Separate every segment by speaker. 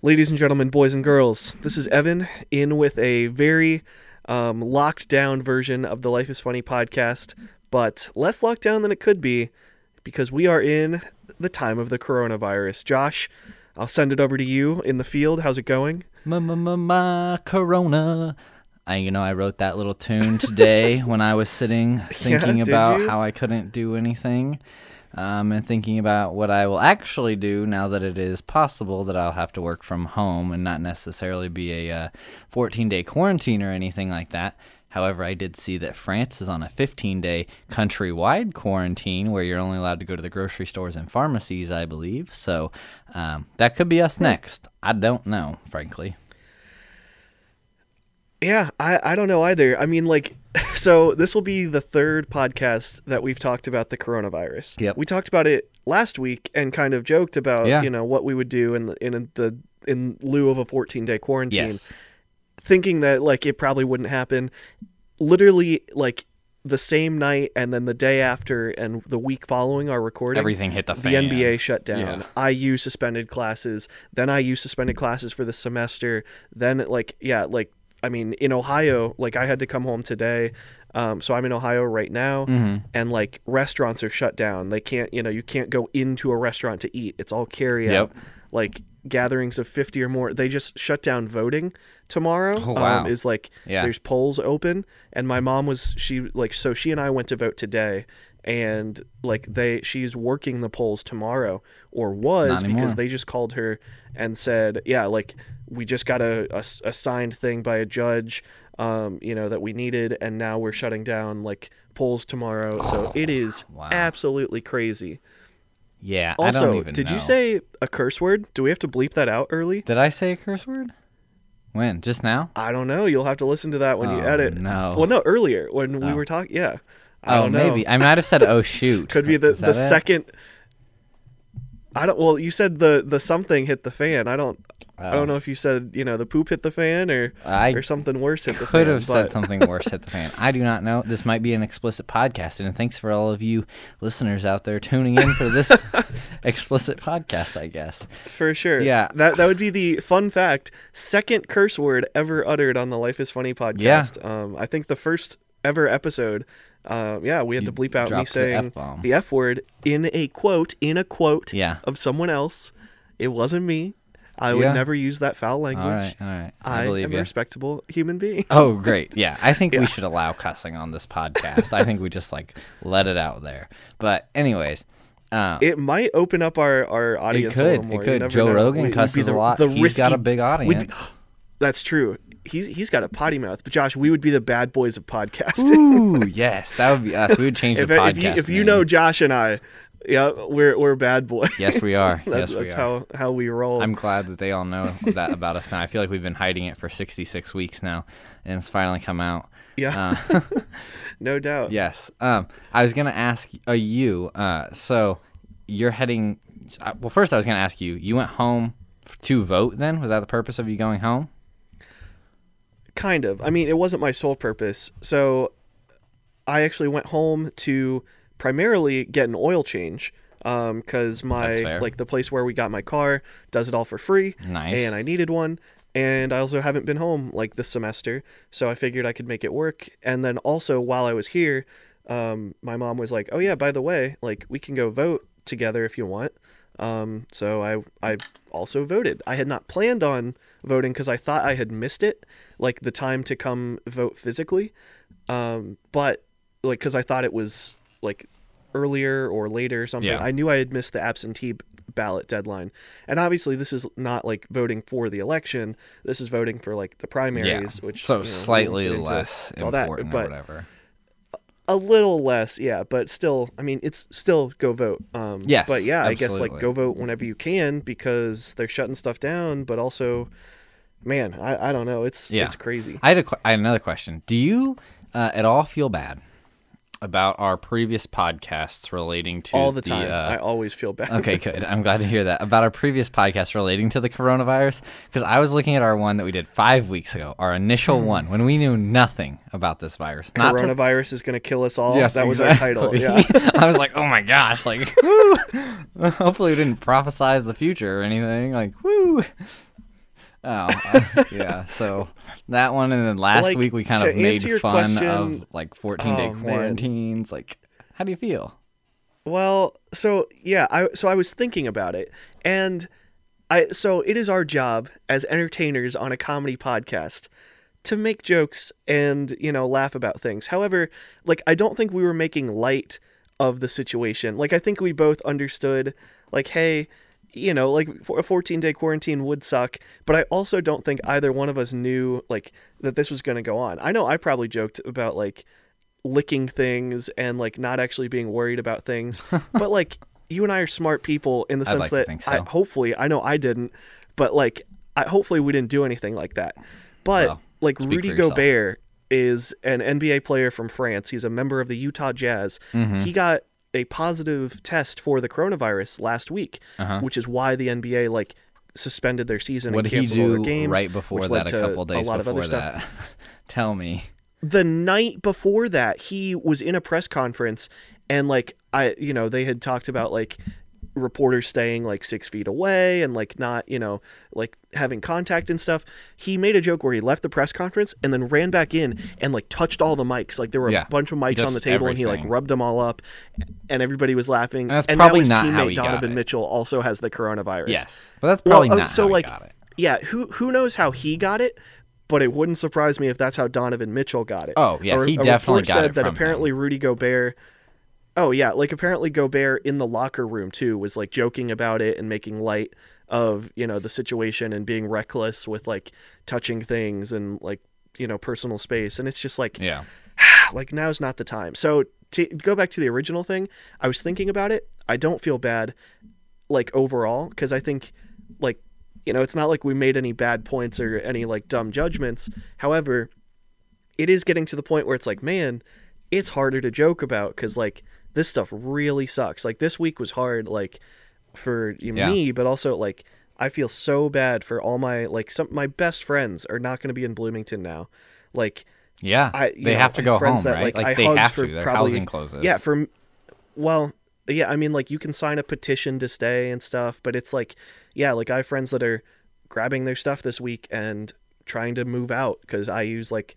Speaker 1: Ladies and gentlemen, boys and girls, this is Evan in with a very um, locked down version of the Life is Funny podcast, but less locked down than it could be because we are in the time of the coronavirus. Josh, I'll send it over to you in the field. How's it going?
Speaker 2: Ma ma ma ma Corona. I you know I wrote that little tune today when I was sitting thinking
Speaker 1: did
Speaker 2: about
Speaker 1: you?
Speaker 2: how I couldn't do anything, um, and thinking about what I will actually do now that it is possible that I'll have to work from home and not necessarily be a uh, 14 day quarantine or anything like that. However, I did see that France is on a 15 day countrywide quarantine where you're only allowed to go to the grocery stores and pharmacies, I believe. So um, that could be us next. I don't know, frankly.
Speaker 1: Yeah, I, I don't know either. I mean, like, so this will be the third podcast that we've talked about the coronavirus.
Speaker 2: Yep.
Speaker 1: We talked about it last week and kind of joked about,
Speaker 2: Yeah.
Speaker 1: you know, what we would do in the, in the in lieu of a 14 day quarantine.
Speaker 2: Yes.
Speaker 1: thinking that like it probably wouldn't happen literally like the same night and then the day after and the week following our recording
Speaker 2: Everything hit the fan. the.
Speaker 1: NBA shut down. IU suspended classes. Then IU suspended classes for the semester. Then like yeah, like I mean in Ohio, like I had to come home today. Um, so I'm in Ohio right now,
Speaker 2: Mm-hmm.
Speaker 1: and like restaurants are shut down. They can't, you know, you can't go into a restaurant to eat. It's all carry out.
Speaker 2: Yep.
Speaker 1: Like gatherings of 50 or more. They just shut down voting tomorrow.
Speaker 2: Oh, wow.
Speaker 1: Um, is like
Speaker 2: Yeah.
Speaker 1: there's polls open, and my mom was she like so she and I went to vote today, and like they she's working the polls tomorrow or was because they just called her and said yeah like we just got a a signed thing by a judge um you know that we needed and now we're shutting down like polls tomorrow so it is
Speaker 2: wow.
Speaker 1: absolutely crazy
Speaker 2: Yeah, I
Speaker 1: also
Speaker 2: don't even
Speaker 1: did you say a curse word do we have to bleep that out early
Speaker 2: Did I say a curse word? When? Just now?
Speaker 1: I don't know. You'll have to listen to that when you
Speaker 2: Oh,
Speaker 1: edit.
Speaker 2: no.
Speaker 1: Well, no, earlier when we
Speaker 2: Oh.
Speaker 1: were talking. Yeah. I
Speaker 2: oh, maybe. I might have said oh shoot.
Speaker 1: Could be the the
Speaker 2: it?
Speaker 1: second. I don't. Well, you said the the something hit the fan. I don't. I
Speaker 2: Oh.
Speaker 1: don't know if you said you know the poop hit the fan or
Speaker 2: I
Speaker 1: or something worse hit the fan.
Speaker 2: could have said something worse hit the fan. I do not know. This might be an explicit podcast, and thanks for all of you listeners out there tuning in for this explicit podcast. I guess.
Speaker 1: for sure.
Speaker 2: Yeah.
Speaker 1: That that would be the fun fact. Second curse word ever uttered on the Life is Funny podcast. Um, I think the first ever episode. Uh, yeah, we had to bleep out me saying
Speaker 2: F-bomb.
Speaker 1: the F word in a quote in a quote
Speaker 2: Yeah.
Speaker 1: of someone else. It wasn't me. I would
Speaker 2: Yeah.
Speaker 1: never use that foul language.
Speaker 2: All right. All right. I,
Speaker 1: I,
Speaker 2: believe
Speaker 1: am
Speaker 2: you.
Speaker 1: a respectable human being.
Speaker 2: Oh, great. Yeah. I think
Speaker 1: Yeah.
Speaker 2: we should allow cussing on this podcast. I think we just like let it out there. But anyways, um,
Speaker 1: It might open up our, our audience It
Speaker 2: could.
Speaker 1: little
Speaker 2: It
Speaker 1: more. You
Speaker 2: could. Joe
Speaker 1: know.
Speaker 2: Rogan
Speaker 1: We'd
Speaker 2: cusses
Speaker 1: the-
Speaker 2: a lot.
Speaker 1: the
Speaker 2: He's got a big
Speaker 1: we'd be-
Speaker 2: audience.
Speaker 1: that's true. He's he's got a potty mouth. But Josh, we would be the bad boys of podcasting.
Speaker 2: Ooh, yes, that would be us. We would change
Speaker 1: if,
Speaker 2: the podcast.
Speaker 1: if you if you know Josh and I, yeah, we're we're bad boys.
Speaker 2: Yes, we are.
Speaker 1: that's
Speaker 2: Yes, we
Speaker 1: that's
Speaker 2: are.
Speaker 1: how how we roll.
Speaker 2: I'm glad that they all know that about us now. I feel like we've been hiding it for 66 weeks now, and it's finally come out.
Speaker 1: yeah,
Speaker 2: Uh,
Speaker 1: no doubt.
Speaker 2: yes. Um, I was gonna ask uh, you. Uh, so you're heading. uh, Well, first I was gonna ask you. You went home to vote. Then was that the purpose of you going home?
Speaker 1: Kind of. I mean, it wasn't my sole purpose. So I actually went home to primarily get an oil change because
Speaker 2: That's
Speaker 1: my like the place where we got my car does it all for free,
Speaker 2: Nice.
Speaker 1: and I needed one. And I also haven't been home like this semester, so I figured I could make it work. And then also while I was here, um, my mom was like, "Oh yeah, by the way, like we can go vote together if you want." Um, so I I also voted. I had not planned on voting because I thought I had missed it, like the time to come vote physically. Um, but like because I thought it was like earlier or later or something.
Speaker 2: Yeah.
Speaker 1: I knew I had missed the absentee b- ballot deadline, and obviously this is not like voting for the election. This is voting for like the primaries, which
Speaker 2: so
Speaker 1: you know,
Speaker 2: slightly less
Speaker 1: all that,
Speaker 2: important
Speaker 1: but
Speaker 2: or whatever.
Speaker 1: a little less, yeah, but still, I mean, it's still go vote. Um,
Speaker 2: Yes,
Speaker 1: but yeah, I guess like go vote whenever you can because they're shutting stuff down. But also, man, I, I don't know, it's
Speaker 2: Yeah.
Speaker 1: it's crazy.
Speaker 2: I had, a, I had another question. Do you uh, at all feel bad about our previous podcasts relating to
Speaker 1: All the time,
Speaker 2: uh,
Speaker 1: I always feel bad.
Speaker 2: Okay, good. I'm glad to hear that about our previous podcast relating to the coronavirus because I was looking at our one that we did five weeks ago, our initial one when we knew nothing about this virus. Not to-
Speaker 1: Coronavirus is going to kill us all.
Speaker 2: Yes,
Speaker 1: that was
Speaker 2: exactly.
Speaker 1: our title. Yeah.
Speaker 2: I was like, oh my gosh, like, woo! Hopefully, we didn't prophesize the future or anything. Like, woo! Oh, uh, yeah. So that one, and then last
Speaker 1: Like,
Speaker 2: week we kind of made fun
Speaker 1: question-
Speaker 2: of like 14 day
Speaker 1: Oh, man.
Speaker 2: quarantines. Like, how do you feel?
Speaker 1: Well, so yeah, I so I was thinking about it, and I so it is our job as entertainers on a comedy podcast to make jokes and you know laugh about things. However, like I don't think we were making light of the situation. Like I think we both understood, like, hey, you know, like a 14 day quarantine would suck, but I also don't think either one of us knew like that this was going to go on. I know I probably joked about like licking things and like not actually being worried about things, but like you and I are smart people in the sense
Speaker 2: like
Speaker 1: that
Speaker 2: think
Speaker 1: I hopefully I know I didn't, but like I hopefully we didn't do anything like that. But
Speaker 2: Well,
Speaker 1: like Rudy. Gobert is an NBA player from France. He's a member of the Utah Jazz.
Speaker 2: Mm-hmm.
Speaker 1: He got a positive test for the coronavirus last week,
Speaker 2: Uh-huh.
Speaker 1: which is why the NBA like suspended their season
Speaker 2: What
Speaker 1: and
Speaker 2: did he
Speaker 1: canceled all their games.
Speaker 2: right before that? A couple days
Speaker 1: a lot
Speaker 2: before
Speaker 1: of other
Speaker 2: that.
Speaker 1: stuff.
Speaker 2: Tell me.
Speaker 1: The night before that, he was in a press conference and like I, you know, they had talked about like reporters staying like six feet away and like not, you know, like having contact and stuff. He made a joke where he left the press conference and then ran back in and like touched all the mics. Like there were
Speaker 2: Yeah,
Speaker 1: a bunch of mics on the table and he like rubbed them all up and everybody was laughing.
Speaker 2: And that's
Speaker 1: and
Speaker 2: probably
Speaker 1: now his
Speaker 2: not
Speaker 1: teammate Donovan. Mitchell also has the coronavirus.
Speaker 2: Yes, but that's
Speaker 1: Well,
Speaker 2: probably
Speaker 1: uh,
Speaker 2: not
Speaker 1: so
Speaker 2: how
Speaker 1: like
Speaker 2: he got it.
Speaker 1: yeah, who who knows how he got it? But it wouldn't surprise me if that's how Donovan Mitchell got it.
Speaker 2: Oh, yeah,
Speaker 1: A-
Speaker 2: he
Speaker 1: a
Speaker 2: definitely got
Speaker 1: said
Speaker 2: it
Speaker 1: that apparently Rudy Gobert. Oh yeah, like apparently Gobert in the locker room too was like joking about it and making light of you know the situation and being reckless with like touching things and like you know personal space and it's just like
Speaker 2: Yeah.
Speaker 1: like now's not the time. So to go back to the original thing, I was thinking about it. I don't feel bad, like overall, because I think, like, you know, it's not like we made any bad points or any like dumb judgments. However, it is getting to the point where it's like, man, it's harder to joke about because like this stuff really sucks. Like this week was hard, like for you know,
Speaker 2: Yeah.
Speaker 1: me, but also like I feel so bad for all my like some my best friends are not going to be in Bloomington now. Like
Speaker 2: Yeah,
Speaker 1: I-
Speaker 2: they
Speaker 1: know,
Speaker 2: have to go
Speaker 1: friends
Speaker 2: home,
Speaker 1: that,
Speaker 2: right?
Speaker 1: like, I
Speaker 2: they have
Speaker 1: for
Speaker 2: to. Their
Speaker 1: probably-
Speaker 2: housing closes.
Speaker 1: yeah, for well, yeah, I mean like you can sign a petition to stay and stuff, but it's like yeah, like I have friends that are grabbing their stuff this week and trying to move out cuz I use like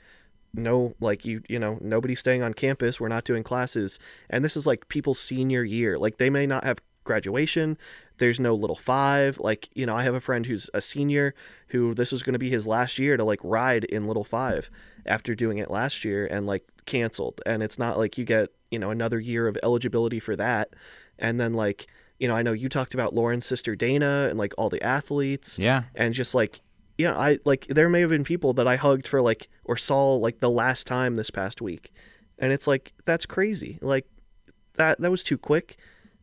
Speaker 1: no like you you know nobody's staying on campus we're not doing classes. And this is like people's senior year. Like they may not have graduation. There's no little five. Like you know i have a friend who's a senior who this was going to be his last year to like ride in little five after doing it last year and like canceled. And it's not like you get you know another year of eligibility for that. And then like you know i know you talked about lauren's sister dana and like all the athletes
Speaker 2: yeah,
Speaker 1: and just like you know i like there may have been people that i hugged for like or saw like the last time this past week and it's like that's crazy like that that was too quick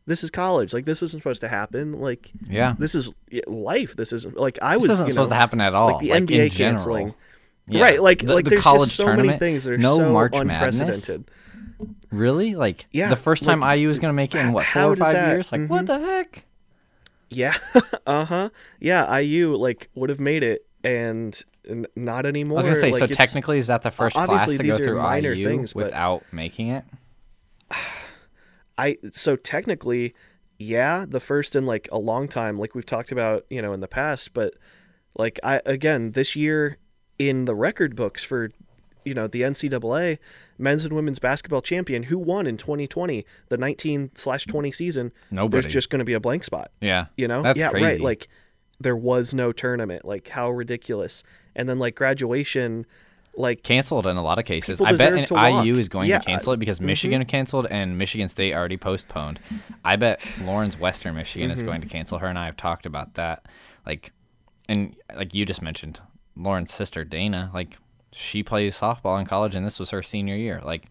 Speaker 1: this is college like this isn't supposed to happen like
Speaker 2: yeah.
Speaker 1: this is life this isn't like i
Speaker 2: This
Speaker 1: was
Speaker 2: isn't
Speaker 1: you
Speaker 2: supposed
Speaker 1: know,
Speaker 2: to happen at all.
Speaker 1: like the
Speaker 2: like,
Speaker 1: nba
Speaker 2: in general.
Speaker 1: canceling
Speaker 2: Yeah.
Speaker 1: right like
Speaker 2: the,
Speaker 1: like
Speaker 2: the
Speaker 1: there's
Speaker 2: college
Speaker 1: just so
Speaker 2: tournament,
Speaker 1: many things that are
Speaker 2: no
Speaker 1: so
Speaker 2: March Madness.
Speaker 1: unprecedented
Speaker 2: Really? Like
Speaker 1: Yeah,
Speaker 2: the first time
Speaker 1: like,
Speaker 2: IU was going to make it in what four or five
Speaker 1: that-
Speaker 2: years? Like what
Speaker 1: Mhm.
Speaker 2: the heck?
Speaker 1: Yeah uh-huh yeah iu like would have made it and n- not anymore
Speaker 2: I was going to say.
Speaker 1: like,
Speaker 2: so
Speaker 1: it's-
Speaker 2: technically, is that the first class to
Speaker 1: these
Speaker 2: go
Speaker 1: are
Speaker 2: through
Speaker 1: minor
Speaker 2: IU
Speaker 1: things, but-
Speaker 2: without making it?
Speaker 1: I so technically, yeah, the first in like a long time, like we've talked about, you know, in the past. But like I again, this year in the record books for, you know, the NCAA men's and women's basketball champion who won in 2020, the 19 slash 20 season.
Speaker 2: Nobody.
Speaker 1: There's just going to be a blank spot.
Speaker 2: yeah.
Speaker 1: You know?
Speaker 2: That's
Speaker 1: yeah,
Speaker 2: crazy.
Speaker 1: right. Like there was no tournament. Like how ridiculous. And then like graduation, like
Speaker 2: canceled in a lot of cases. I bet an
Speaker 1: walk.
Speaker 2: IU is going
Speaker 1: Yeah,
Speaker 2: to cancel it because
Speaker 1: mhm.
Speaker 2: Michigan canceled and Michigan State already postponed. I bet Lauren's Western Michigan
Speaker 1: Mm-hmm.
Speaker 2: is going to cancel. Her and I have talked about that. Like, and like you just mentioned, Lauren's sister Dana, like she plays softball in college, and this was her senior year. Like,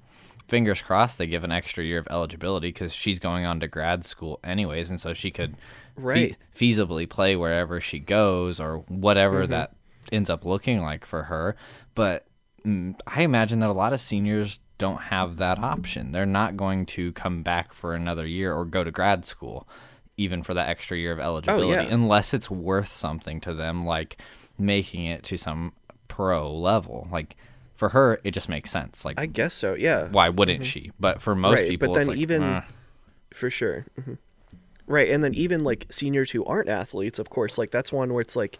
Speaker 2: fingers crossed they give an extra year of eligibility because she's going on to grad school anyways, and so she could fe-
Speaker 1: Right.
Speaker 2: feasibly play wherever she goes or whatever
Speaker 1: Mm-hmm.
Speaker 2: that ends up looking like for her. But mm, I imagine that a lot of seniors don't have that option. They're not going to come back for another year or go to grad school, even for that extra year of eligibility,
Speaker 1: Oh, yeah.
Speaker 2: unless it's worth something to them, like making it to some pro level. Like for her, it just makes sense. Like,
Speaker 1: I guess so. Yeah.
Speaker 2: why wouldn't she? But for most
Speaker 1: Right,
Speaker 2: people,
Speaker 1: but
Speaker 2: it's
Speaker 1: then
Speaker 2: like,
Speaker 1: even-
Speaker 2: "Eh."
Speaker 1: for sure hmm right and then even like seniors who aren't athletes of course like that's one where it's like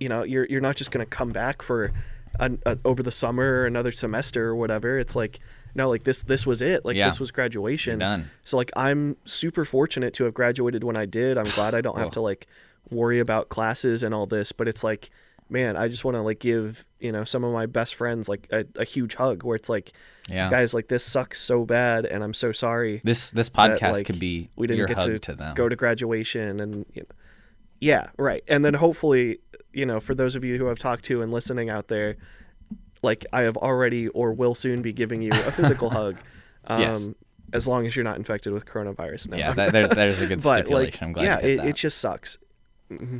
Speaker 1: you know you're you're not just gonna come back for an, a, over the summer or another semester or whatever. It's like no, like this this was it. Like
Speaker 2: Yeah.
Speaker 1: this was graduation.
Speaker 2: done.
Speaker 1: So like I'm super fortunate to have graduated when I did. I'm glad I don't have to like worry about classes and all this. But it's like, man, I just want to like give you know some of my best friends like a, a huge hug where it's like,
Speaker 2: Yeah.
Speaker 1: guys, like this sucks so bad, and I'm so sorry.
Speaker 2: This this
Speaker 1: that,
Speaker 2: podcast
Speaker 1: like,
Speaker 2: could be
Speaker 1: we didn't get to,
Speaker 2: to, them.
Speaker 1: go to graduation and you know, yeah right and then hopefully you know for those of you who i've talked to and listening out there like i have already or will soon be giving you a physical hug um
Speaker 2: Yes.
Speaker 1: as long as you're not infected with coronavirus no.
Speaker 2: yeah, that, there, there's a good stipulation.
Speaker 1: like
Speaker 2: I'm glad
Speaker 1: yeah it,
Speaker 2: that.
Speaker 1: it just sucks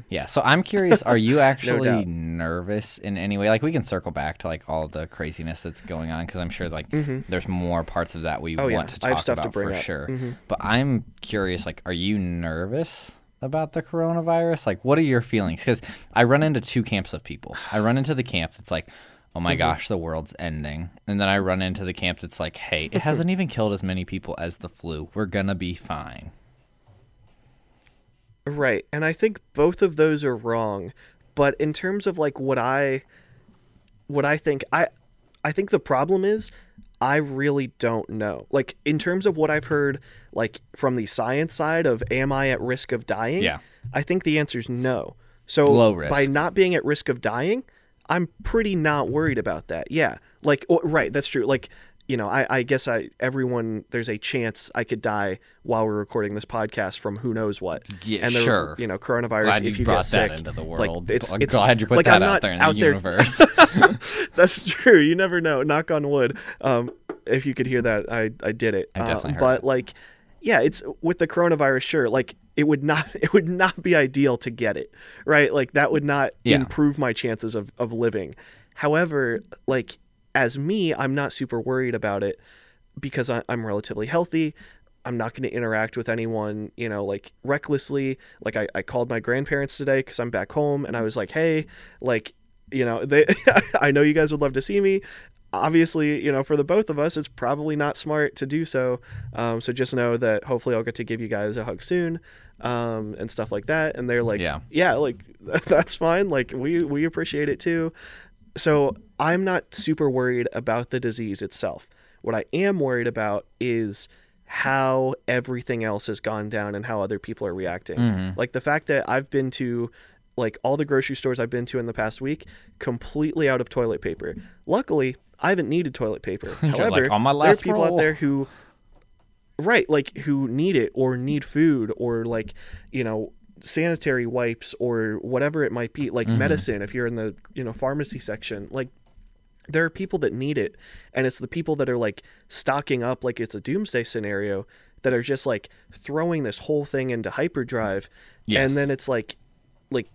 Speaker 2: Yeah, so I'm curious, are you actually
Speaker 1: doubt.
Speaker 2: nervous in any way? Like we can circle back to like all the craziness that's going on because I'm sure like there's more parts of that we
Speaker 1: Mm-hmm. Oh, yeah.
Speaker 2: want to talk
Speaker 1: to
Speaker 2: about
Speaker 1: bring
Speaker 2: for
Speaker 1: up.
Speaker 2: sure.
Speaker 1: Mhm.
Speaker 2: But I'm curious, like, are you nervous about the coronavirus? Like, what are your feelings? Because I run into two camps of people. I run into the camp that's like, oh my
Speaker 1: Mm-hmm.
Speaker 2: gosh, the world's ending, and then I run into the camp that's like, hey, it hasn't even killed as many people as the flu. We're gonna be fine.
Speaker 1: Right. And I think both of those are wrong. But in terms of like what I what I think I I think the problem is I really don't know. Like in terms of what I've heard like from the science side of am I at risk of dying?
Speaker 2: Yeah.
Speaker 1: I think the answer is no. So
Speaker 2: Low risk.
Speaker 1: by not being at risk of dying, I'm pretty not worried about that. Yeah. Like o- right, that's true. Like you know, I, I guess I everyone there's a chance I could die while we're recording this podcast from who knows what.
Speaker 2: Yeah,
Speaker 1: and there,
Speaker 2: sure.
Speaker 1: You know, coronavirus.
Speaker 2: Glad
Speaker 1: if
Speaker 2: you
Speaker 1: you
Speaker 2: brought
Speaker 1: get sick,
Speaker 2: that into the
Speaker 1: like,
Speaker 2: world.
Speaker 1: it's,
Speaker 2: I'm
Speaker 1: it's,
Speaker 2: glad you put
Speaker 1: like,
Speaker 2: that
Speaker 1: I'm
Speaker 2: out there in
Speaker 1: out
Speaker 2: the
Speaker 1: there-
Speaker 2: universe.
Speaker 1: That's true. You never know. Knock on wood. Um, if you could hear that, I I did it.
Speaker 2: I definitely
Speaker 1: Uh,
Speaker 2: heard
Speaker 1: but
Speaker 2: it.
Speaker 1: like, yeah, it's with the coronavirus. Sure, like it would not it would not be ideal to get it right. Like that would not
Speaker 2: Yeah.
Speaker 1: improve my chances of of living. However, like as me, I'm not super worried about it because I, I'm relatively healthy. I'm not going to interact with anyone, you know, like recklessly. Like I, I called my grandparents today because I'm back home, and I was like, hey, like, you know, they, I know you guys would love to see me. Obviously, you know, for the both of us, it's probably not smart to do so. Um, so just know that hopefully I'll get to give you guys a hug soon, um, and stuff like that. And they're like,
Speaker 2: Yeah.
Speaker 1: yeah, like that's fine. Like we we appreciate it too. So I'm not super worried about the disease itself. What I am worried about is how everything else has gone down and how other people are reacting.
Speaker 2: Mm-hmm.
Speaker 1: Like the fact that I've been to like all the grocery stores I've been to in the past week completely out of toilet paper. Luckily, I haven't needed toilet paper. However,
Speaker 2: like, "On my
Speaker 1: there are people
Speaker 2: roll."
Speaker 1: out there who right, like who need it or need food or like, you know, sanitary wipes or whatever it might be, like
Speaker 2: Mm-hmm.
Speaker 1: medicine if you're in the, you know, pharmacy section. Like there are people that need it and it's the people that are like stocking up like it's a doomsday scenario that are just like throwing this whole thing into hyperdrive
Speaker 2: Yes.
Speaker 1: and then it's like like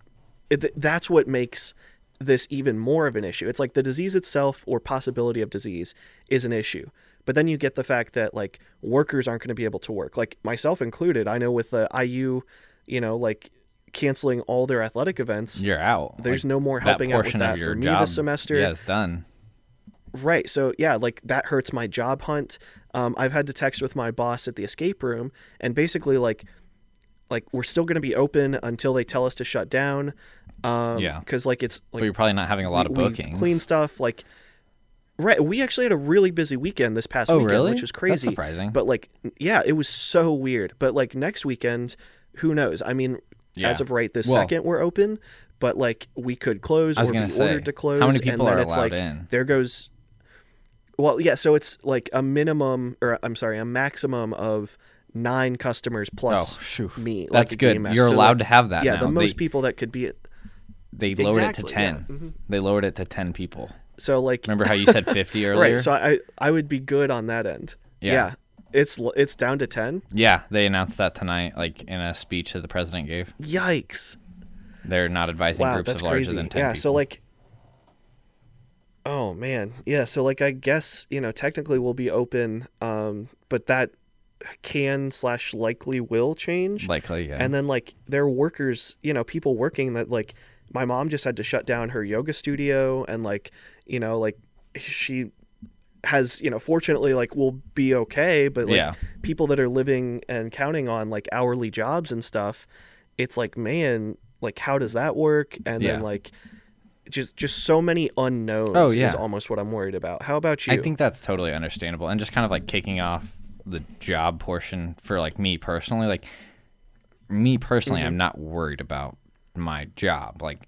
Speaker 1: it, that's what makes this even more of an issue it's like the disease itself or possibility of disease is an issue but then you get the fact that like workers aren't going to be able to work like myself included i know with the iu you know like canceling all their athletic events
Speaker 2: You're out.
Speaker 1: There's
Speaker 2: Like,
Speaker 1: no more helping out with that for me this semester.
Speaker 2: Yeah, it's done.
Speaker 1: Right. So yeah, like that hurts my job hunt. Um, I've had to text with my boss at the escape room, and basically like, like we're still going to be open until they tell us to shut down. Um,
Speaker 2: Yeah.
Speaker 1: Because like it's
Speaker 2: But
Speaker 1: like
Speaker 2: you're probably not having a lot of bookings.
Speaker 1: clean stuff like. Right. We actually had a really busy weekend this past
Speaker 2: Oh,
Speaker 1: weekend,
Speaker 2: really?
Speaker 1: which was
Speaker 2: That's
Speaker 1: crazy.
Speaker 2: surprising.
Speaker 1: But like, yeah, it was so weird. But like next weekend, who knows? I mean,
Speaker 2: Yeah.
Speaker 1: as of right this
Speaker 2: Well-
Speaker 1: second, we're open. But like, we could close or be
Speaker 2: say,
Speaker 1: ordered to close.
Speaker 2: how many
Speaker 1: and
Speaker 2: people
Speaker 1: then
Speaker 2: are
Speaker 1: it's
Speaker 2: allowed
Speaker 1: like,
Speaker 2: in?
Speaker 1: There goes. Well, yeah. So it's like a minimum, or I'm sorry, a maximum of nine customers plus
Speaker 2: Oh,
Speaker 1: me. like
Speaker 2: That's
Speaker 1: a
Speaker 2: good.
Speaker 1: game master.
Speaker 2: You're
Speaker 1: So,
Speaker 2: allowed
Speaker 1: like,
Speaker 2: to have that
Speaker 1: Yeah,
Speaker 2: now.
Speaker 1: the most
Speaker 2: they,
Speaker 1: people that could be it.
Speaker 2: they lowered it to
Speaker 1: Exactly, yeah.
Speaker 2: 10.
Speaker 1: Mhm.
Speaker 2: They lowered it to 10 people.
Speaker 1: So like,
Speaker 2: Remember how you said 50 earlier?
Speaker 1: right? So I I would be good on that end.
Speaker 2: Yeah.
Speaker 1: yeah. It's it's down to ten.
Speaker 2: yeah, they announced that tonight, like in a speech that the president gave.
Speaker 1: Yikes!
Speaker 2: They're not advising
Speaker 1: Wow,
Speaker 2: groups
Speaker 1: that's
Speaker 2: of larger
Speaker 1: crazy.
Speaker 2: than 10
Speaker 1: yeah.
Speaker 2: people.
Speaker 1: So like. Oh man, yeah. So like, I guess you know technically we'll be open, um, but that can slash likely will change.
Speaker 2: Likely, yeah.
Speaker 1: And then like there are workers, you know, people working that like my mom just had to shut down her yoga studio and like, you know, like she has, you know, fortunately like will be okay, but like
Speaker 2: Yeah.
Speaker 1: people that are living and counting on like hourly jobs and stuff, it's like, man, like how does that work? And
Speaker 2: Yeah.
Speaker 1: then like just just so many unknowns
Speaker 2: Oh, yeah.
Speaker 1: is almost what I'm worried about. How about you?
Speaker 2: I think that's totally understandable. And just kind of like kicking off the job portion for like me personally, like me personally, I'm mm-hmm. not worried about my job. Like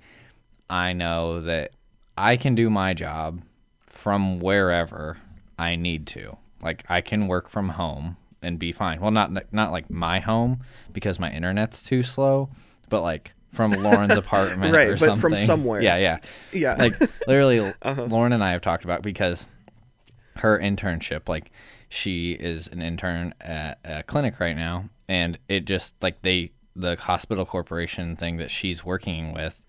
Speaker 2: I know that I can do my job from wherever I need to. Like I can work from home and be fine. Well, not not like my home because my internet's too slow, but like from Lauren's apartment
Speaker 1: Right,
Speaker 2: or
Speaker 1: but
Speaker 2: something.
Speaker 1: from somewhere.
Speaker 2: Yeah, yeah
Speaker 1: yeah.
Speaker 2: like literally
Speaker 1: Uh-huh.
Speaker 2: lauren and i have talked about because her internship like she is an intern at a clinic right now and it just like they the hospital corporation thing that she's working with